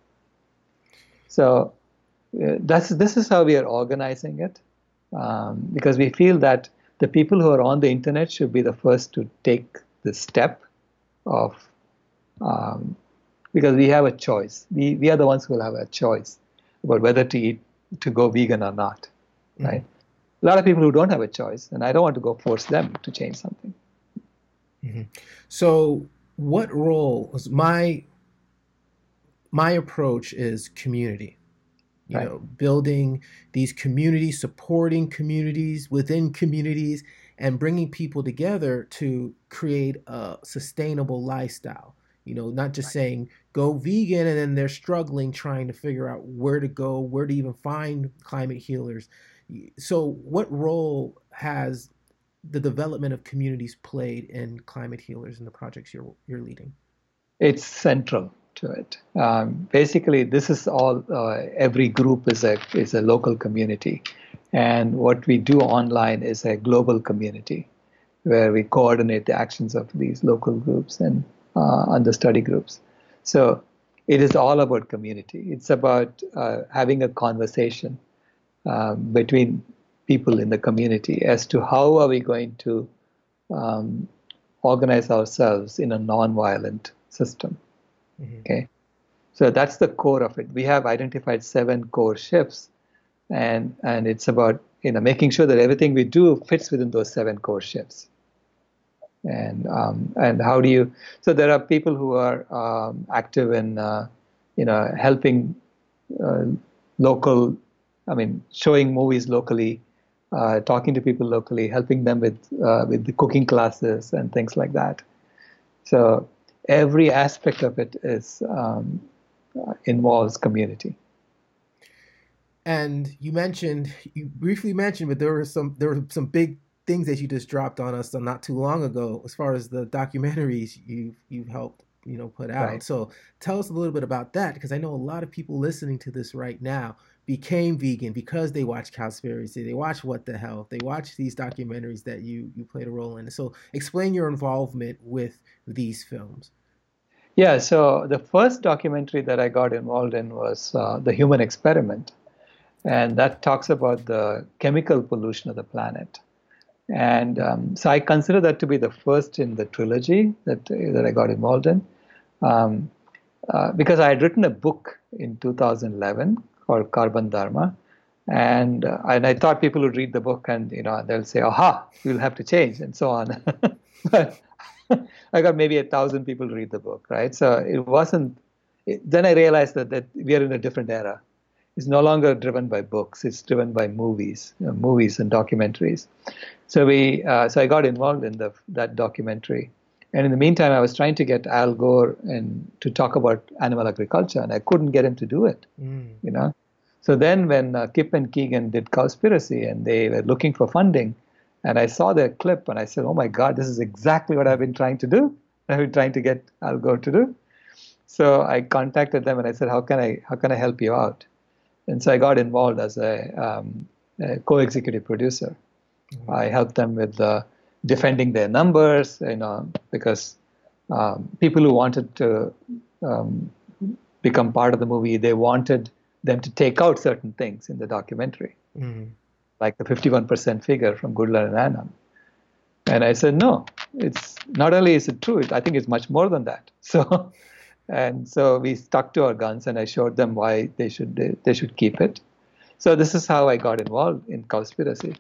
So uh, that's this is how we are organizing it, um, because we feel that the people who are on the internet should be the first to take the step of, um, because we have a choice. We we are the ones who will have a choice about whether to eat to go vegan or not, mm-hmm. A lot of people who don't have a choice, and I don't want to go force them to change something. Mm-hmm. So, what role was my my approach is community. You right. know, building these communities, supporting communities within communities, and bringing people together to create a sustainable lifestyle. You know, not just right. saying go vegan and then they're struggling trying to figure out where to go, where to even find climate healers so what role has the development of communities played in climate healers and the projects you're you're leading? It's central to it. Um, basically, this is all. Uh, every group is a is a local community, and what we do online is a global community, where we coordinate the actions of these local groups and uh, the study groups. So it is all about community. It's about uh, having a conversation um, between people in the community as to how are we going to um, organize ourselves in a non-violent system. Mm-hmm. Okay, so that's the core of it. We have identified seven core shifts, and and it's about you know making sure that everything we do fits within those seven core shifts. And um, and how do you? So there are people who are um, active in uh, you know helping uh, local I mean, showing movies locally, uh, talking to people locally, helping them with uh, with the cooking classes and things like that. So every aspect of it is um, involves community. And you mentioned, you briefly mentioned, but there were some there were some big things that you just dropped on us not too long ago, as far as the documentaries you've you've helped you know put out. Right. So tell us a little bit about that, because I know a lot of people listening to this right now became vegan because they watched Cowspiracy, they watched What the Health, they watched these documentaries that you you played a role in. So explain your involvement with these films. Yeah, so the first documentary that I got involved in was uh, The Human Experiment, and that talks about the chemical pollution of the planet. And um, so I consider that to be the first in the trilogy that that I got involved in, um, uh, because I had written a book in 2011 called Carbon Dharma. And, uh, and I thought people would read the book and, you know, they'll say, aha, we'll have to change and so on. [laughs] but [laughs] I got maybe a thousand people to read the book, right? So it wasn't, it, then I realized that, that we are in a different era. It's no longer driven by books. It's driven by movies, you know, movies and documentaries. So we, uh, so I got involved in the, that documentary. And in the meantime, I was trying to get Al Gore and to talk about animal agriculture, and I couldn't get him to do it. Mm. You know, so then when uh, Kip and Keegan did Cowspiracy and they were looking for funding, and I saw their clip and I said, "Oh my God, this is exactly what I've been trying to do. I've been trying to get Al Gore to do." So I contacted them and I said, "How can I how can I help you out?" And so I got involved as a, um, a co-executive producer. Mm-hmm. I helped them with uh, defending their numbers, you know, because um, people who wanted to um, become part of the movie, they wanted them to take out certain things in the documentary, mm-hmm. like the 51% figure from Goodland and Anhang. And I said, no, it's not only is it true, I think it's much more than that. [laughs] So, and so we stuck to our guns, and I showed them why they should they, they should keep it. So this is how I got involved in Cowspiracy.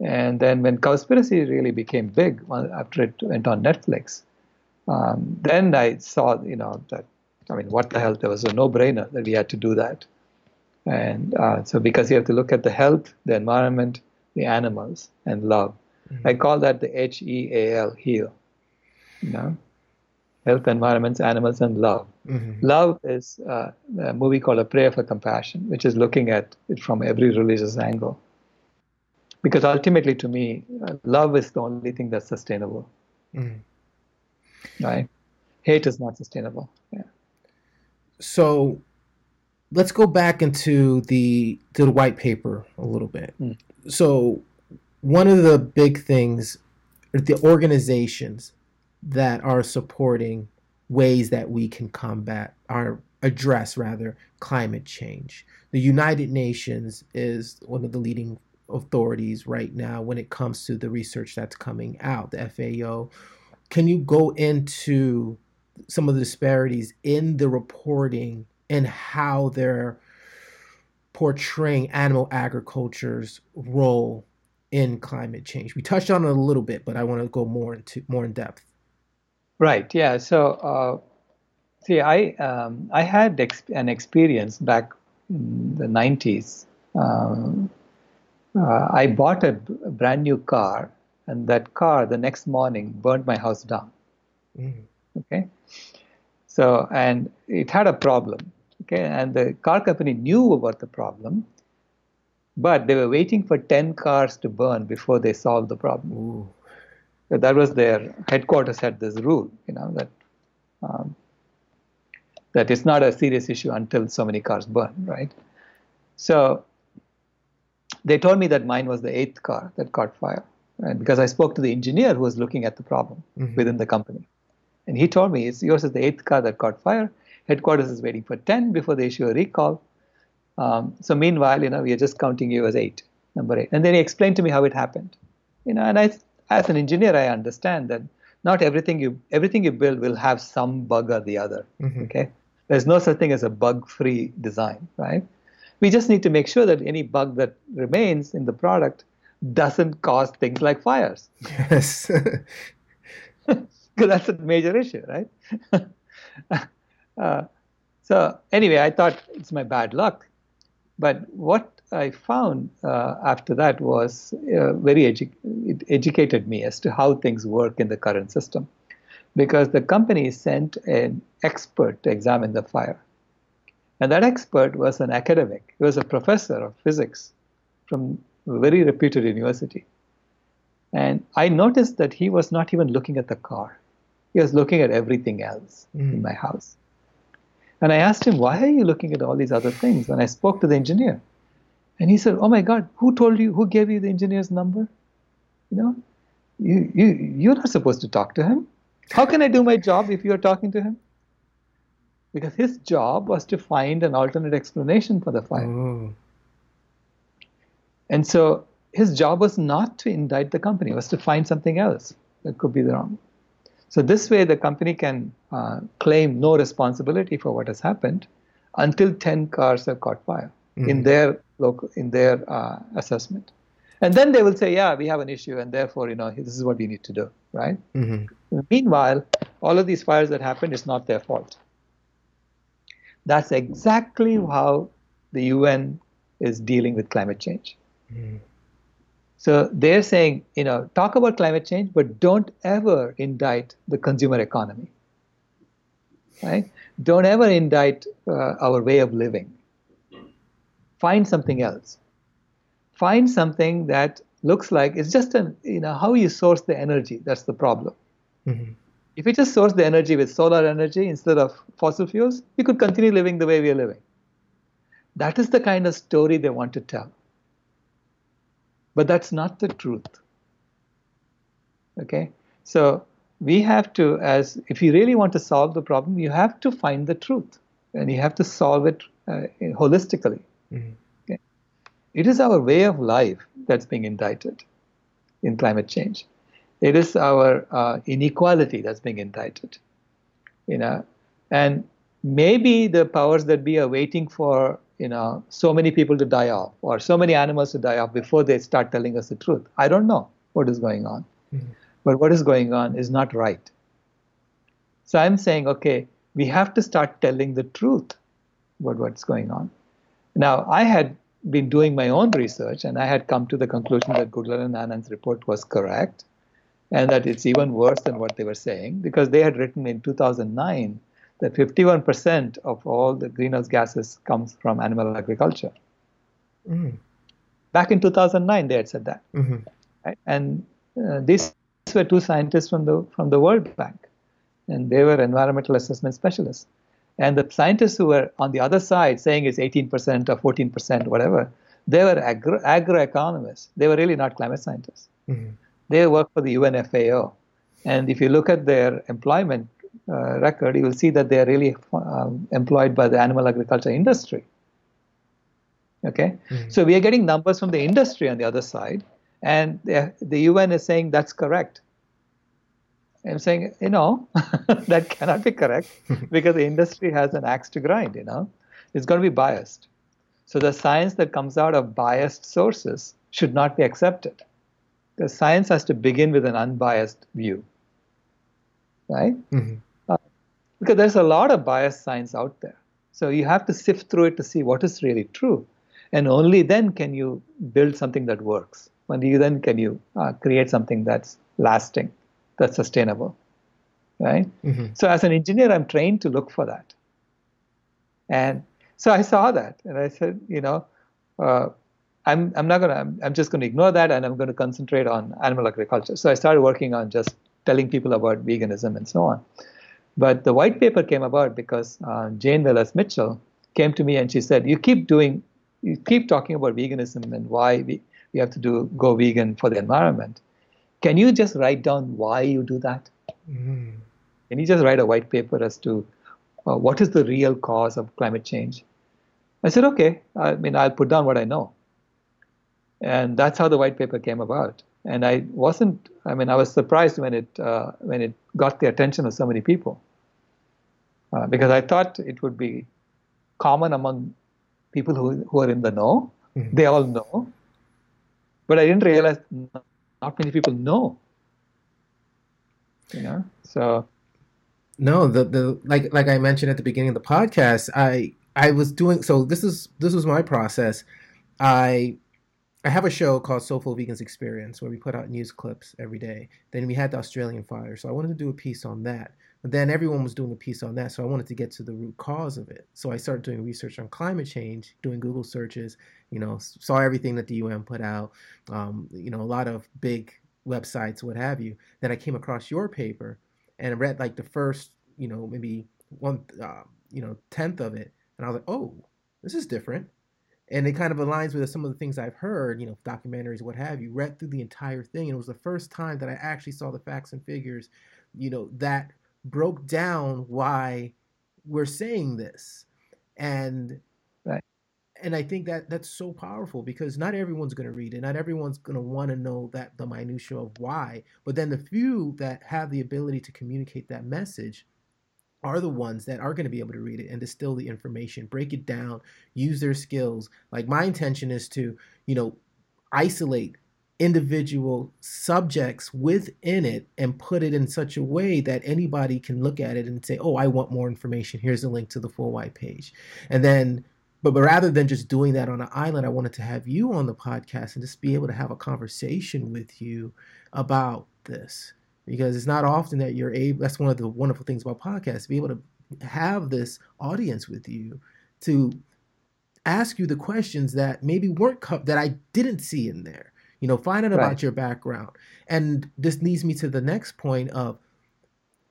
And then when Cowspiracy really became big after it went on Netflix, um, then I saw, you know, that, I mean, what the hell? There was a no brainer that we had to do that. And uh, so, because you have to look at the health, the environment, the animals, and love. Mm-hmm. I call that the H E A L, heal. You know, health, environments, animals, and love. Mm-hmm. Love is uh, a movie called A Prayer for Compassion, which is looking at it from every religious angle. Because ultimately, to me, uh, love is the only thing that's sustainable. Mm-hmm right? Hate is not sustainable. Yeah. So let's go back into the to the white paper a little bit. Mm. So one of the big things the organizations that are supporting ways that we can combat or address rather climate change. The United Nations is one of the leading authorities right now when it comes to the research that's coming out. The FAO can you go into some of the disparities in the reporting and how they're portraying animal agriculture's role in climate change? We touched on it a little bit, but I want to go more into more in depth. Right. Yeah. So, uh, see, I um, I had an experience back in the '90s. Um, uh, I bought a, a brand new car and that car the next morning burned my house down. Mm. Okay, so and it had a problem. Okay, and the car company knew about the problem, but they were waiting for ten cars to burn before they solved the problem. So that was their headquarters had this rule, you know that. Um, that it's not a serious issue until so many cars burn, right? So they told me that mine was the eighth car that caught fire and because I spoke to the engineer who was looking at the problem mm-hmm. within the company. And he told me, it's yours is the eighth car that caught fire. Headquarters is waiting for 10 before they issue a recall. Um, so meanwhile, you know, we are just counting you as eight, number eight. And then he explained to me how it happened. You know, and I, as an engineer, I understand that not everything you everything you build will have some bug or the other. Mm-hmm. Okay, there's no such thing as a bug-free design, right? We just need to make sure that any bug that remains in the product doesn't cause things like fires. Yes. [laughs] Because that's a major issue, right? [laughs] uh, so, anyway, I thought it's my bad luck. But what I found uh, after that was uh, very edu- it educated me as to how things work in the current system. Because the company sent an expert to examine the fire. And that expert was an academic, he was a professor of physics from a very reputed university. And I noticed that he was not even looking at the car. He was looking at everything else mm. in my house. And I asked him, Why are you looking at all these other things? And I spoke to the engineer. And he said, Oh my God, who told you, who gave you the engineer's number? You know, you, you, you're not supposed to talk to him. How can I do my job if you're talking to him? Because his job was to find an alternate explanation for the fire. Oh. And so his job was not to indict the company, it was to find something else that could be the wrong. So this way, the company can uh, claim no responsibility for what has happened until 10 cars have caught fire mm-hmm. in their local, in their uh, assessment. And then they will say, yeah, we have an issue, and therefore, you know, this is what we need to do, right? Mm-hmm. Meanwhile, all of these fires that happened is not their fault. That's exactly how the UN is dealing with climate change. So they're saying, you know, talk about climate change, but don't ever indict the consumer economy. Right? Don't ever indict uh, our way of living. Find something else. Find something that looks like it's just an, you know, how you source the energy. That's the problem. Mm-hmm. If we just source the energy with solar energy instead of fossil fuels, we could continue living the way we are living. That is the kind of story they want to tell. But that's not the truth. Okay? So we have to, as if you really want to solve the problem, you have to find the truth and you have to solve it uh, holistically. Mm-hmm. Okay? It is our way of life that's being indicted in climate change. It is our uh, inequality that's being indicted. You know, and maybe the powers that be are waiting for you know so many people to die off or so many animals to die off before they start telling us the truth. I don't know what is going on, mm-hmm. but what is going on is not right. So I'm saying, okay, we have to start telling the truth about what's going on. Now, I had been doing my own research and I had come to the conclusion that Goodland and Anhang's report was correct and that it's even worse than what they were saying because they had written in 2009 that 51% of all the greenhouse gases comes from animal agriculture. Mm. Back in 2009, they had said that. Mm-hmm. Right? And uh, these were two scientists from the from the World Bank, and they were environmental assessment specialists. And the scientists who were on the other side saying it's 18% or 14%, whatever, they were agro- agroeconomists. They were really not climate scientists. Mm-hmm. They work for the UNFAO. And if you look at their employment uh, record, you will see that they are really um, employed by the animal agriculture industry. Okay? Mm-hmm. So we are getting numbers from the industry on the other side. And the, the UN is saying that's correct. I'm saying, you know, [laughs] that cannot be correct [laughs] because the industry has an axe to grind, you know. It's going to be biased. So the science that comes out of biased sources should not be accepted. The science has to begin with an unbiased view. Right? Mm-hmm. Uh, because there's a lot of biased science out there. So you have to sift through it to see what is really true. And only then can you build something that works. Only then can you uh, create something that's lasting that's sustainable right mm-hmm. so as an engineer i'm trained to look for that and so i saw that and i said you know uh, i'm i'm not gonna I'm, I'm just going to ignore that and i'm going to concentrate on animal agriculture so i started working on just telling people about veganism and so on but the white paper came about because uh, jane Velez mitchell came to me and she said you keep doing you keep talking about veganism and why we, we have to do go vegan for the environment can you just write down why you do that? Mm. Can you just write a white paper as to uh, what is the real cause of climate change? I said, okay. I mean, I'll put down what I know. And that's how the white paper came about. And I wasn't. I mean, I was surprised when it uh, when it got the attention of so many people, uh, because I thought it would be common among people who who are in the know. Mm-hmm. They all know, but I didn't realize not many people know. You know, so no, the the like like I mentioned at the beginning of the podcast, I I was doing so. This is this was my process. I I have a show called Soulful Vegans Experience where we put out news clips every day. Then we had the Australian fire, so I wanted to do a piece on that. But then everyone was doing a piece on that, so I wanted to get to the root cause of it. So I started doing research on climate change, doing Google searches. You know, saw everything that the UN put out. Um, you know, a lot of big websites, what have you. Then I came across your paper and read like the first, you know, maybe one, uh, you know, tenth of it, and I was like, oh, this is different and it kind of aligns with some of the things I've heard, you know, documentaries, what have you. Read through the entire thing, and it was the first time that I actually saw the facts and figures, you know, that broke down why we're saying this and right. and i think that that's so powerful because not everyone's going to read it not everyone's going to want to know that the minutia of why but then the few that have the ability to communicate that message are the ones that are going to be able to read it and distill the information break it down use their skills like my intention is to you know isolate individual subjects within it and put it in such a way that anybody can look at it and say, "Oh, I want more information. Here's a link to the full white page." And then but, but rather than just doing that on an island, I wanted to have you on the podcast and just be able to have a conversation with you about this because it's not often that you're able that's one of the wonderful things about podcasts to be able to have this audience with you to ask you the questions that maybe weren't co- that I didn't see in there you know find out right. about your background and this leads me to the next point of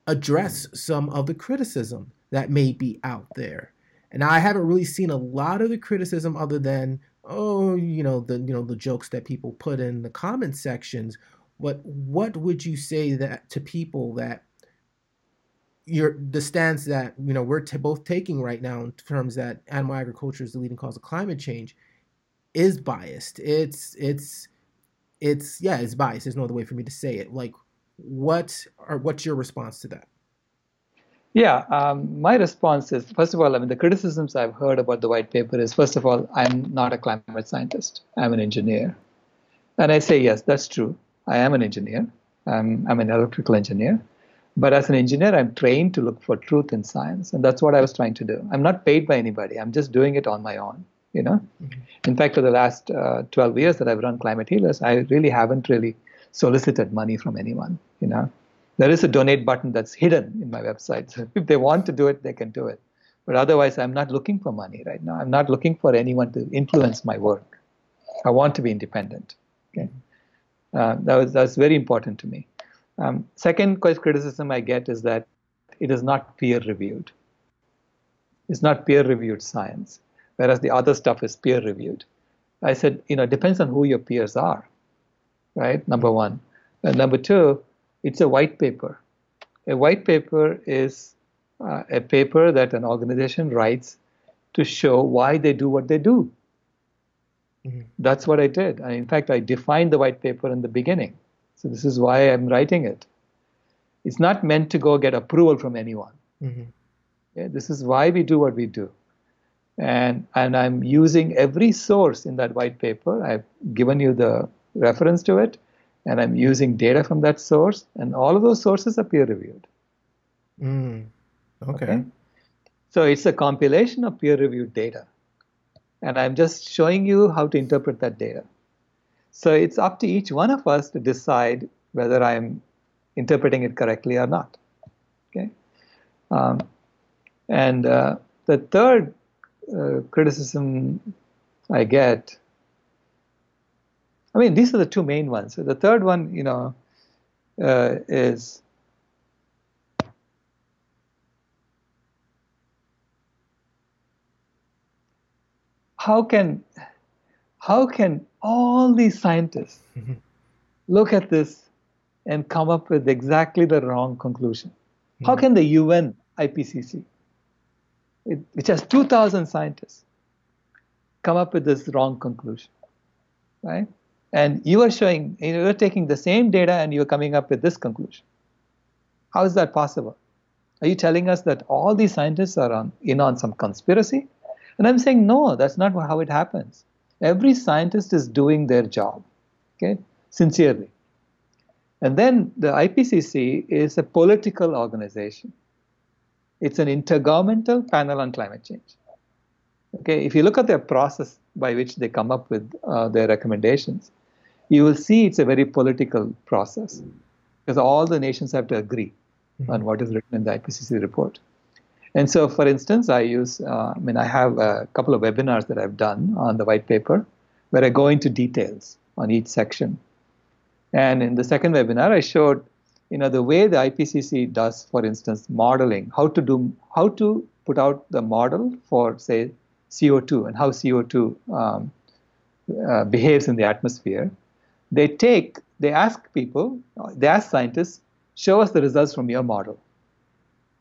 address some of the criticism that may be out there and i haven't really seen a lot of the criticism other than oh you know the you know the jokes that people put in the comment sections but what would you say that to people that your the stance that you know we're t- both taking right now in terms that animal agriculture is the leading cause of climate change is biased it's it's it's yeah, it's biased. There's no other way for me to say it. Like, what are what's your response to that? Yeah, um, my response is first of all, I mean, the criticisms I've heard about the white paper is first of all, I'm not a climate scientist, I'm an engineer. And I say, yes, that's true. I am an engineer, I'm, I'm an electrical engineer. But as an engineer, I'm trained to look for truth in science, and that's what I was trying to do. I'm not paid by anybody, I'm just doing it on my own. You know, mm-hmm. in fact, for the last uh, 12 years that I've run Climate Healers, I really haven't really solicited money from anyone. You know, there is a donate button that's hidden in my website. So [laughs] if they want to do it, they can do it. But otherwise, I'm not looking for money right now. I'm not looking for anyone to influence my work. I want to be independent. Okay, uh, that was that's very important to me. Um, second criticism I get is that it is not peer reviewed. It's not peer reviewed science, whereas the other stuff is peer reviewed. I said, you know, it depends on who your peers are, right? Number one. And number two, it's a white paper. A white paper is uh, a paper that an organization writes to show why they do what they do. Mm-hmm. That's what I did. And in fact, I defined the white paper in the beginning. So this is why I'm writing it. It's not meant to go get approval from anyone. Mm-hmm. Yeah, this is why we do what we do. And, and I'm using every source in that white paper. I've given you the reference to it and I'm using data from that source, and all of those sources are peer reviewed. Mm, okay. okay. So it's a compilation of peer reviewed data. And I'm just showing you how to interpret that data. So it's up to each one of us to decide whether I'm interpreting it correctly or not. Okay. Um, and uh, the third uh, criticism I get I mean, these are the two main ones. The third one, you know, uh, is how can how can all these scientists mm-hmm. look at this and come up with exactly the wrong conclusion? Mm-hmm. How can the UN IPCC, it, which has 2,000 scientists, come up with this wrong conclusion? Right? And you are showing, you are taking the same data and you're coming up with this conclusion. How is that possible? Are you telling us that all these scientists are on, in on some conspiracy? And I'm saying, no, that's not how it happens. Every scientist is doing their job, okay, sincerely. And then the IPCC is a political organization. It's an intergovernmental panel on climate change. Okay, if you look at their process by which they come up with uh, their recommendations, you will see it's a very political process because all the nations have to agree mm-hmm. on what is written in the IPCC report. And so, for instance, I use, uh, I mean, I have a couple of webinars that I've done on the white paper where I go into details on each section. And in the second webinar, I showed, you know, the way the IPCC does, for instance, modeling, how to do, how to put out the model for, say, CO2 and how CO2 um, uh, behaves in the atmosphere they take, they ask people, they ask scientists, show us the results from your model.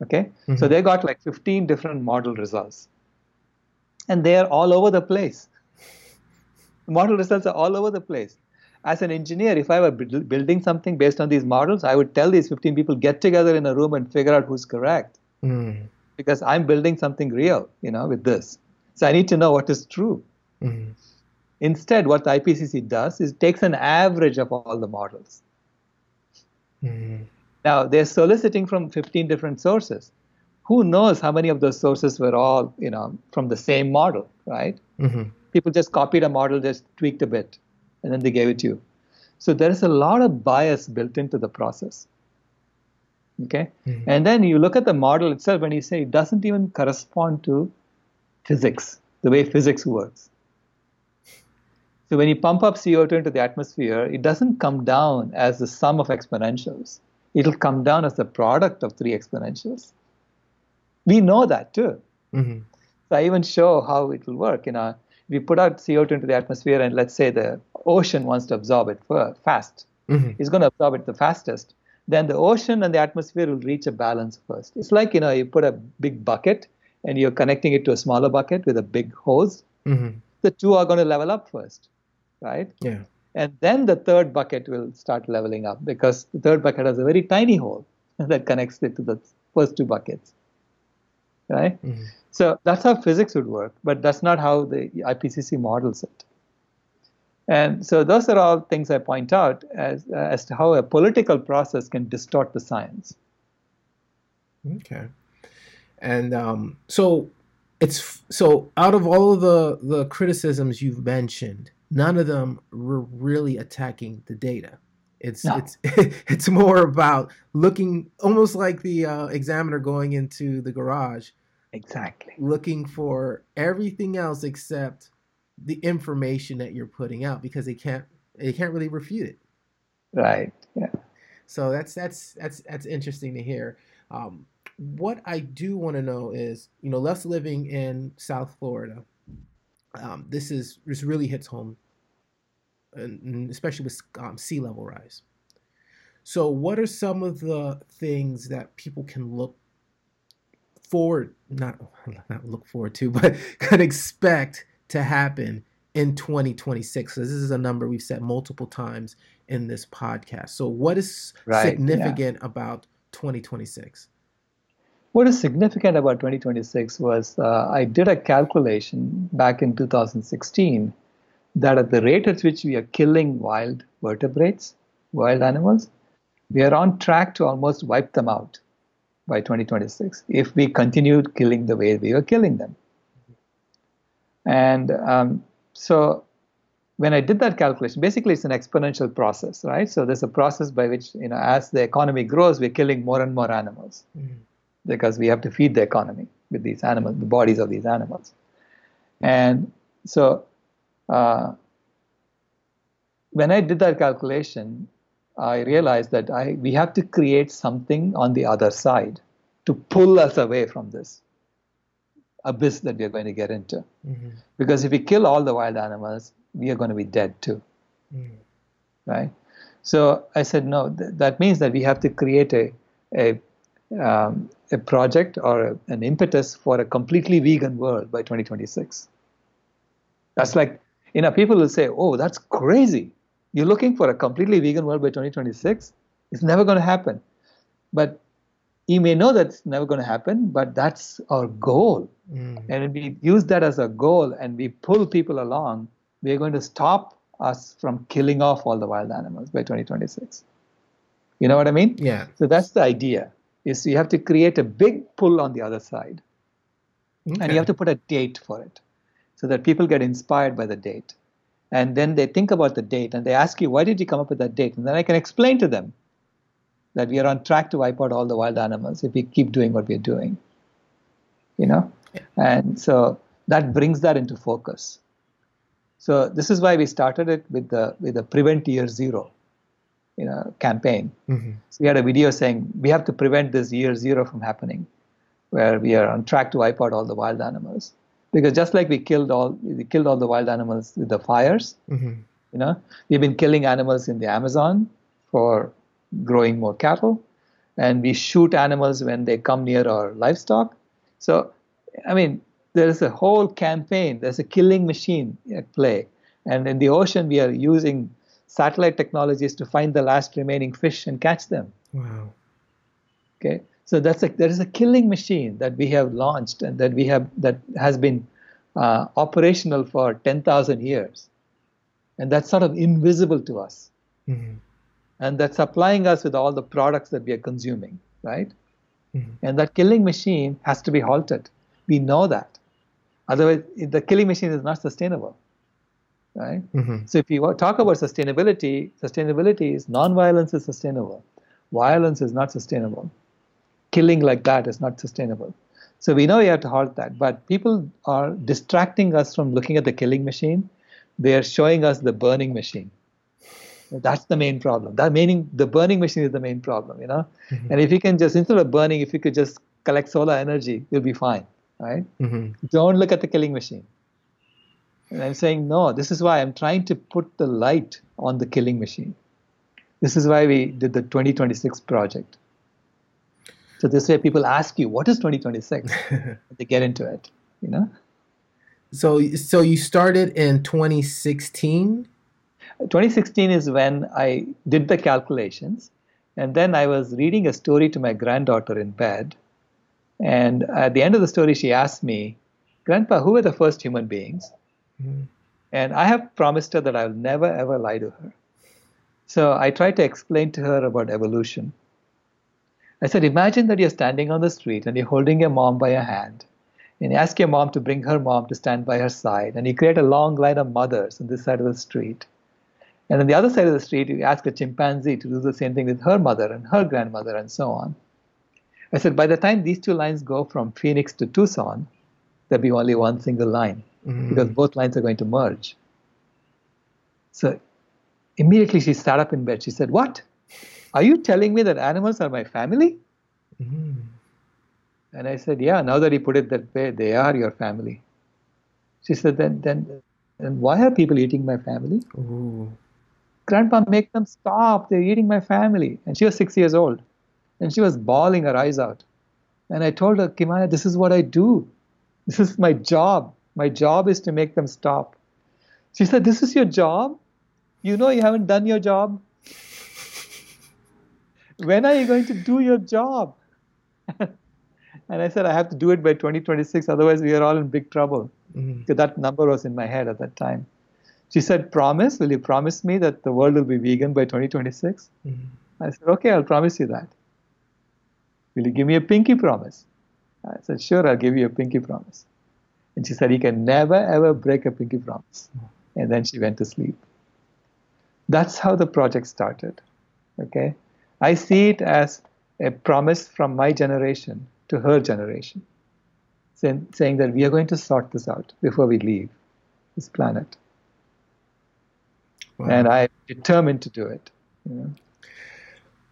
Okay? Mm-hmm. So they got like 15 different model results. And they are all over the place. model results are all over the place. As an engineer, if I were building something based on these models, I would tell these 15 people, get together in a room and figure out who's correct. Mm. Because I'm building something real, you know, with this. So I need to know what is true. Mm. Instead, what the IPCC does is takes an average of all the models. Mm-hmm. Now, they're soliciting from 15 different sources. Who knows how many of those sources were all, you know, from the same model, right? Mm-hmm. People just copied a model, just tweaked a bit, and then they gave it to you. So there is a lot of bias built into the process. Okay? Mm-hmm. And then you look at the model itself and you say it doesn't even correspond to physics, the way physics works. So when you pump up CO2 into the atmosphere, it doesn't come down as the sum of exponentials. It'll come down as a product of three exponentials. We know that too. Mm-hmm. So I even show how it will work. You know, if we put out CO2 into the atmosphere and let's say the ocean wants to absorb it fast, mm-hmm. it's going to absorb it the fastest. Then the ocean and the atmosphere will reach a balance first. It's like you know you put a big bucket and you're connecting it to a smaller bucket with a big hose. Mm-hmm. The two are going to level up first right? Yeah. And then the third bucket will start leveling up because the third bucket has a very tiny hole [laughs] that connects it to the first two buckets. right? Mhm. So that's how physics would work, but that's not how the IPCC models it. And so those are all things I point out as, as to how a political process can distort the science. Okay. And um, so it's so out of all of the the criticisms you've mentioned, none of them were really attacking the data. It's No. it's [laughs] it's more about looking almost like the uh, examiner going into the garage, Exactly. looking for everything else except the information that you're putting out because they can't they can't really refute it. Right. Yeah. So that's that's that's that's interesting to hear. Um, what I do want to know is, you know, Les living in South Florida. Um, this is this really hits home, and especially with um, sea level rise. So, what are some of the things that people can look forward not [laughs] not look forward to, [laughs] but could expect to happen in 2026? So this is a number we've said multiple times in this podcast. So, what is Right, yeah. significant about 2026? What is significant about 2026 was uh, I did a calculation back in 2016 that at the rate at which we are killing wild vertebrates, wild animals, we are on track to almost wipe them out by 2026 if we continued killing the way we were killing them. And um, so when I did that calculation, basically it's an exponential process, right? So there's a process by which, you know, as the economy grows, we're killing more and more animals because we have to feed the economy with these animals, the bodies of these animals. And so uh, when I did that calculation, I realized that I, we have to create something on the other side to pull us away from this abyss that we are going to get into. Mm-hmm. Because if we kill all the wild animals, we are going to be dead too Mm-hmm. right? So I said, no, th- that means that we have to create a, a, um, a project or a, an impetus for a completely vegan world by 2026. That's like, you know, people will say, oh, that's crazy. You're looking for a completely vegan world by 2026? It's never going to happen. But you may know that's never going to happen, but that's our goal. Mm-hmm. And if we use that as a goal and we pull people along, we're going to stop us from killing off all the wild animals by 2026. You know what I mean? Yeah. So that's the idea. Is you have to create a big pull on the other side, and you have to put a date for it, so that people get inspired by the date, and then they think about the date and they ask you, why did you come up with that date? And then I can explain to them that we are on track to wipe out all the wild animals if we keep doing what we're doing. You know, and so that brings that into focus. So this is why we started it with the with the prevent year zero, you know, campaign. Mhm. So we had a video saying we have to prevent this year zero from happening, where we are on track to wipe out all the wild animals. Because just like we killed all we killed all the wild animals with the fires, Mhm. you know, we've been killing animals in the Amazon for growing more cattle, and we shoot animals when they come near our livestock. So, I mean, there is a whole campaign. There's a killing machine at play, and in the ocean, we are using satellite technologies to find the last remaining fish and catch them. Wow. Okay, so that's a there is a killing machine that we have launched and that we have that has been uh, operational for ten thousand years, and that's sort of invisible to us, Mhm. and that's supplying us with all the products that we are consuming, right? Mhm. And that killing machine has to be halted. We know that, otherwise the killing machine is not sustainable, right? Mhm. So if you talk about sustainability, sustainability is non-violence is sustainable. Violence is not sustainable. Killing like that is not sustainable. So we know you have to halt that. But people are distracting us from looking at the killing machine. They are showing us the burning machine. That's the main problem. That meaning the burning machine is the main problem, you know. Mhm. And if you can just instead of burning, if you could just collect solar energy, you'll be fine, right? Mhm. don't look at the killing machine. And I'm saying, no, this is why I'm trying to put the light on the killing machine. This is why we did the 2026 project. So this way people ask you, what is 2026? [laughs] they get into it, you know? So so you started in 2016. 2016 is when I did the calculations. And then I was reading a story to my granddaughter in bed. And at the end of the story, she asked me, Grandpa, who were the first human beings? Mhm. And I have promised her that I'll never ever lie to her. So I tried to explain to her about evolution. I said, Imagine that you're standing on the street and you're holding your mom by your hand. And you ask your mom to bring her mom to stand by her side. And you create a long line of mothers on this side of the street. And on the other side of the street, you ask a chimpanzee to do the same thing with her mother and her grandmother and so on. I said, by the time these two lines go from Phoenix to Tucson, there'll be only one single line Mhm. because both lines are going to merge. So immediately she sat up in bed. She said, What? Are you telling me that animals are my family? Mhm. And I said, Yeah, now that you put it that way, they are your family. She said, Then, then, then why are people eating my family? Ooh. Grandpa, make them stop. They're eating my family. And she was six years old. And she was bawling her eyes out. And I told her, Kimaya, this is what I do. This is my job. My job is to make them stop. She said, This is your job? You know you haven't done your job? When are you going to do your job? [laughs] and I said, I have to do it by 2026, otherwise, we are all in big trouble. Mhm. Because that number was in my head at that time. She said, Promise, will you promise me that the world will be vegan by 2026? Mhm. I said, Okay, I'll promise you that. Will you give me a pinky promise? I said, Sure, I'll give you a pinky promise. And she said, You can never ever break a pinky promise. And then she went to sleep. That's how the project started. Okay? I see it as a promise from my generation to her generation, saying, saying that we are going to sort this out before we leave this planet. Wow. And I'm determined to do it. You know?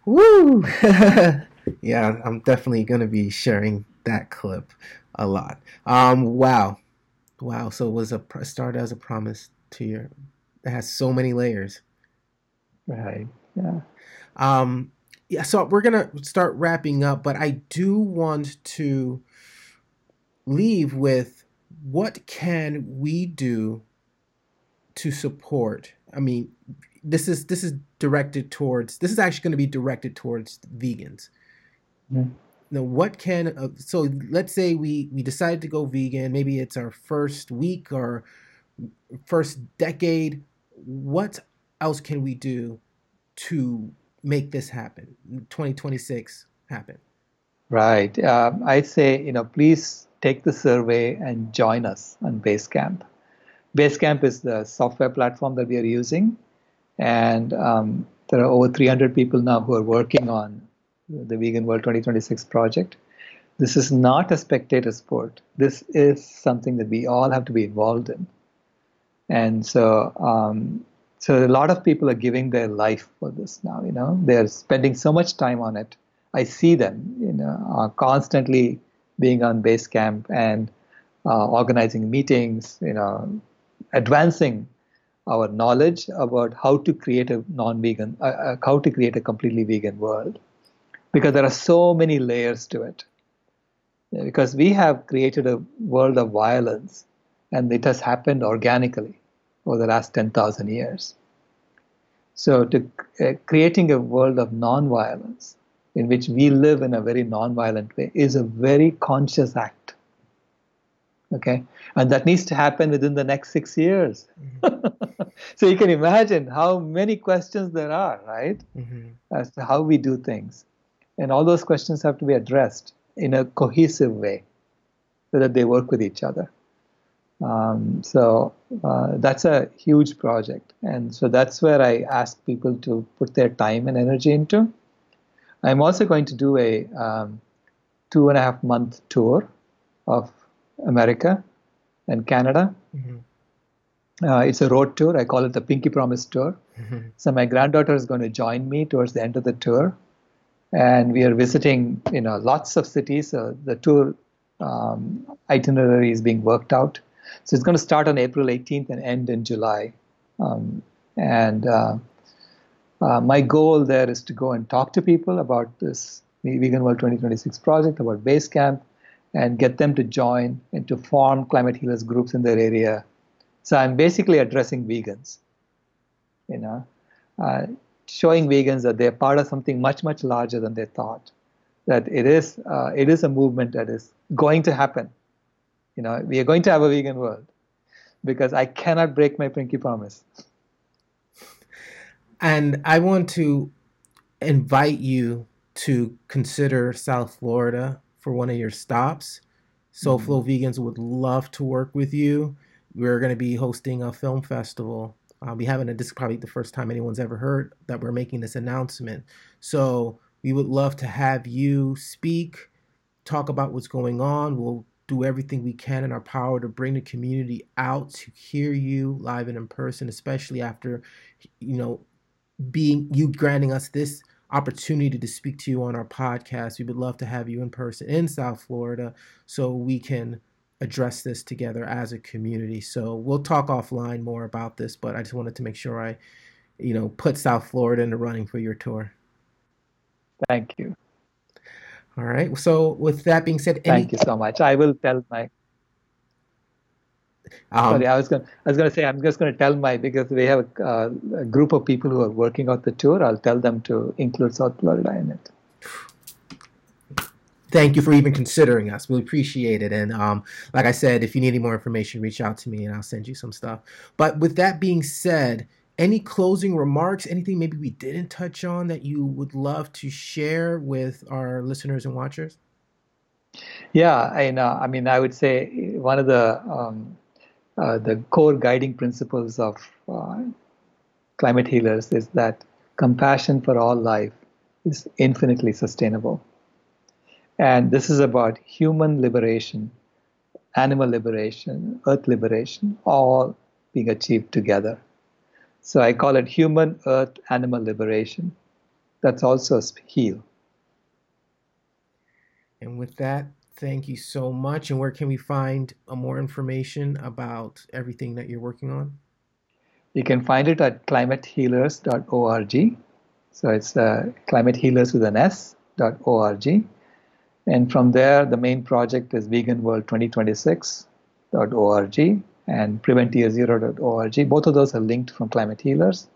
Woo! [laughs] yeah, I'm definitely going to be sharing that clip a lot. Um, wow. Wow. So it was a pr- start as a promise to your, it has so many layers. Right. Yeah. Um, yeah, so we're gonna start wrapping up, but I do want to leave with what can we do to support? I mean, this is this is directed towards this is actually going to be directed towards vegans. Mhm. Now, what can uh, so let's say we we decide to go vegan. Maybe it's our first week or first decade. What else can we do to make this happen 2026 happen Right. Um, I'd say, you know, please take the survey and join us on Basecamp. Basecamp is the software platform that we are using. And um, there are over 300 people now who are working on the Vegan World 2026 project. This is not a spectator sport. This is something that we all have to be involved in. And so, um, so a lot of people are giving their life for this now. You know, they're spending so much time on it. I see them, you know, uh, constantly being on Basecamp and uh, organizing meetings. You know, advancing our knowledge about how to create a non-vegan, uh, uh, how to create a completely vegan world, because there are so many layers to it. Because we have created a world of violence, and it has happened organically over the last 10,000 years. So, to uh, creating a world of non-violence in which we live in a very non-violent way is a very conscious act. Okay, and that needs to happen within the next six years. [laughs] so you can imagine how many questions there are, right, mm-hmm. as to how we do things, and all those questions have to be addressed in a cohesive way, so that they work with each other. Um, so uh, that's a huge project, and so that's where I ask people to put their time and energy into. I'm also going to do a um, two and a half month tour of America and Canada. Mm-hmm. Uh, it's a road tour. I call it the Pinky Promise Tour. Mm-hmm. So my granddaughter is going to join me towards the end of the tour, and we are visiting, you know, lots of cities. So the tour um, itinerary is being worked out. So it's going to start on April 18th and end in July. Um, and uh, uh, my goal there is to go and talk to people about this Vegan World 2026 project, about Basecamp, and get them to join and to form climate healers groups in their area. So I'm basically addressing vegans, you know, uh, showing vegans that they're part of something much, much larger than they thought. that it is uh, it is a movement that is going to happen. You know, we are going to have a vegan world because I cannot break my pinky promise. And I want to invite you to consider South Florida for one of your stops. So mm-hmm. Vegans would love to work with you. We're going to be hosting a film festival. I'll be having a, this is probably the first time anyone's ever heard that we're making this announcement. So we would love to have you speak, talk about what's going on. We'll do everything we can in our power to bring the community out to hear you live and in person, especially after, you know, being you granting us this opportunity to speak to you on our podcast. We would love to have you in person in South Florida so we can address this together as a community. So we'll talk offline more about this, but I just wanted to make sure I, you know, put South Florida in the running for your tour. Thank you. All right. So with that being said, any... thank you so much. I will tell my. Um, Sorry, I was going. I was going to say I'm just going to tell my because we have a, uh, a, group of people who are working out the tour. I'll tell them to include South Florida in it. Thank you for even considering us. We appreciate it. And um, like I said, if you need any more information, reach out to me and I'll send you some stuff. But with that being said, any closing remarks, anything maybe we didn't touch on that you would love to share with our listeners and watchers? Yeah, I know. I mean, I would say one of the um, uh, the core guiding principles of uh, climate healers is that compassion for all life is infinitely sustainable. And this is about human liberation, animal liberation, earth liberation, all being achieved together. So I call it human earth animal liberation. That's also heal. And with that, thank you so much. And where can we find uh, more information about everything that you're working on? You can find it at climatehealers.org. So it's uh, climatehealers with an S.org. And from there, the main project is veganworld2026.org and preventyearzero.org. Both of those are linked from Climate Healers.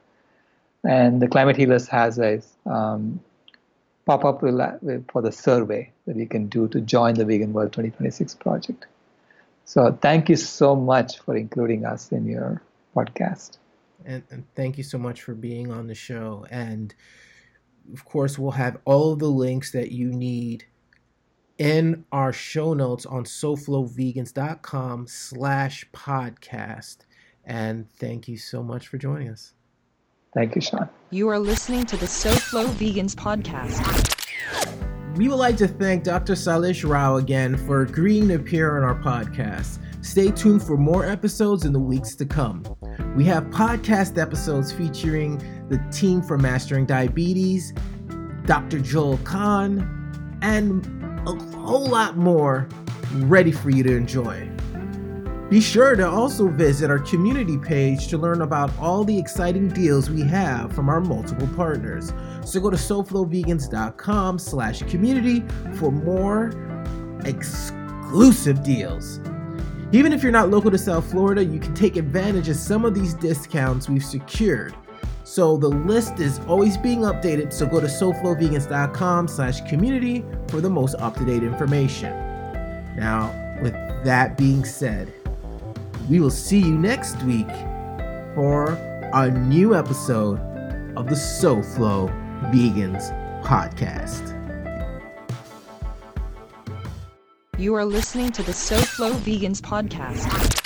And the Climate Healers has a um, pop up for the survey that you can do to join the Vegan World 2026 project. So thank you so much for including us in your podcast. And, and thank you so much for being on the show. And of course, we'll have all the links that you need in our show notes on soflovegans.com slash podcast. And thank you so much for joining us. Thank you, Sean. You are listening to the SoFlo Vegans podcast. We would like to thank Dr. Sailesh Rao again for agreeing to appear on our podcast. Stay tuned for more episodes in the weeks to come. We have podcast episodes featuring the team for Mastering Diabetes, Dr. Joel Kahn, and a whole lot more ready for you to enjoy. Be sure to also visit our community page to learn about all the exciting deals we have from our multiple partners. So go to soflovegans.com slash community for more exclusive deals. Even if you're not local to South Florida, you can take advantage of some of these discounts we've secured. So the list is always being updated, so go to soflovegans.com slash community for the most up-to-date information. Now, with that being said, we will see you next week for a new episode of the SoFlo Vegans podcast. You are listening to the SoFlo Vegans podcast.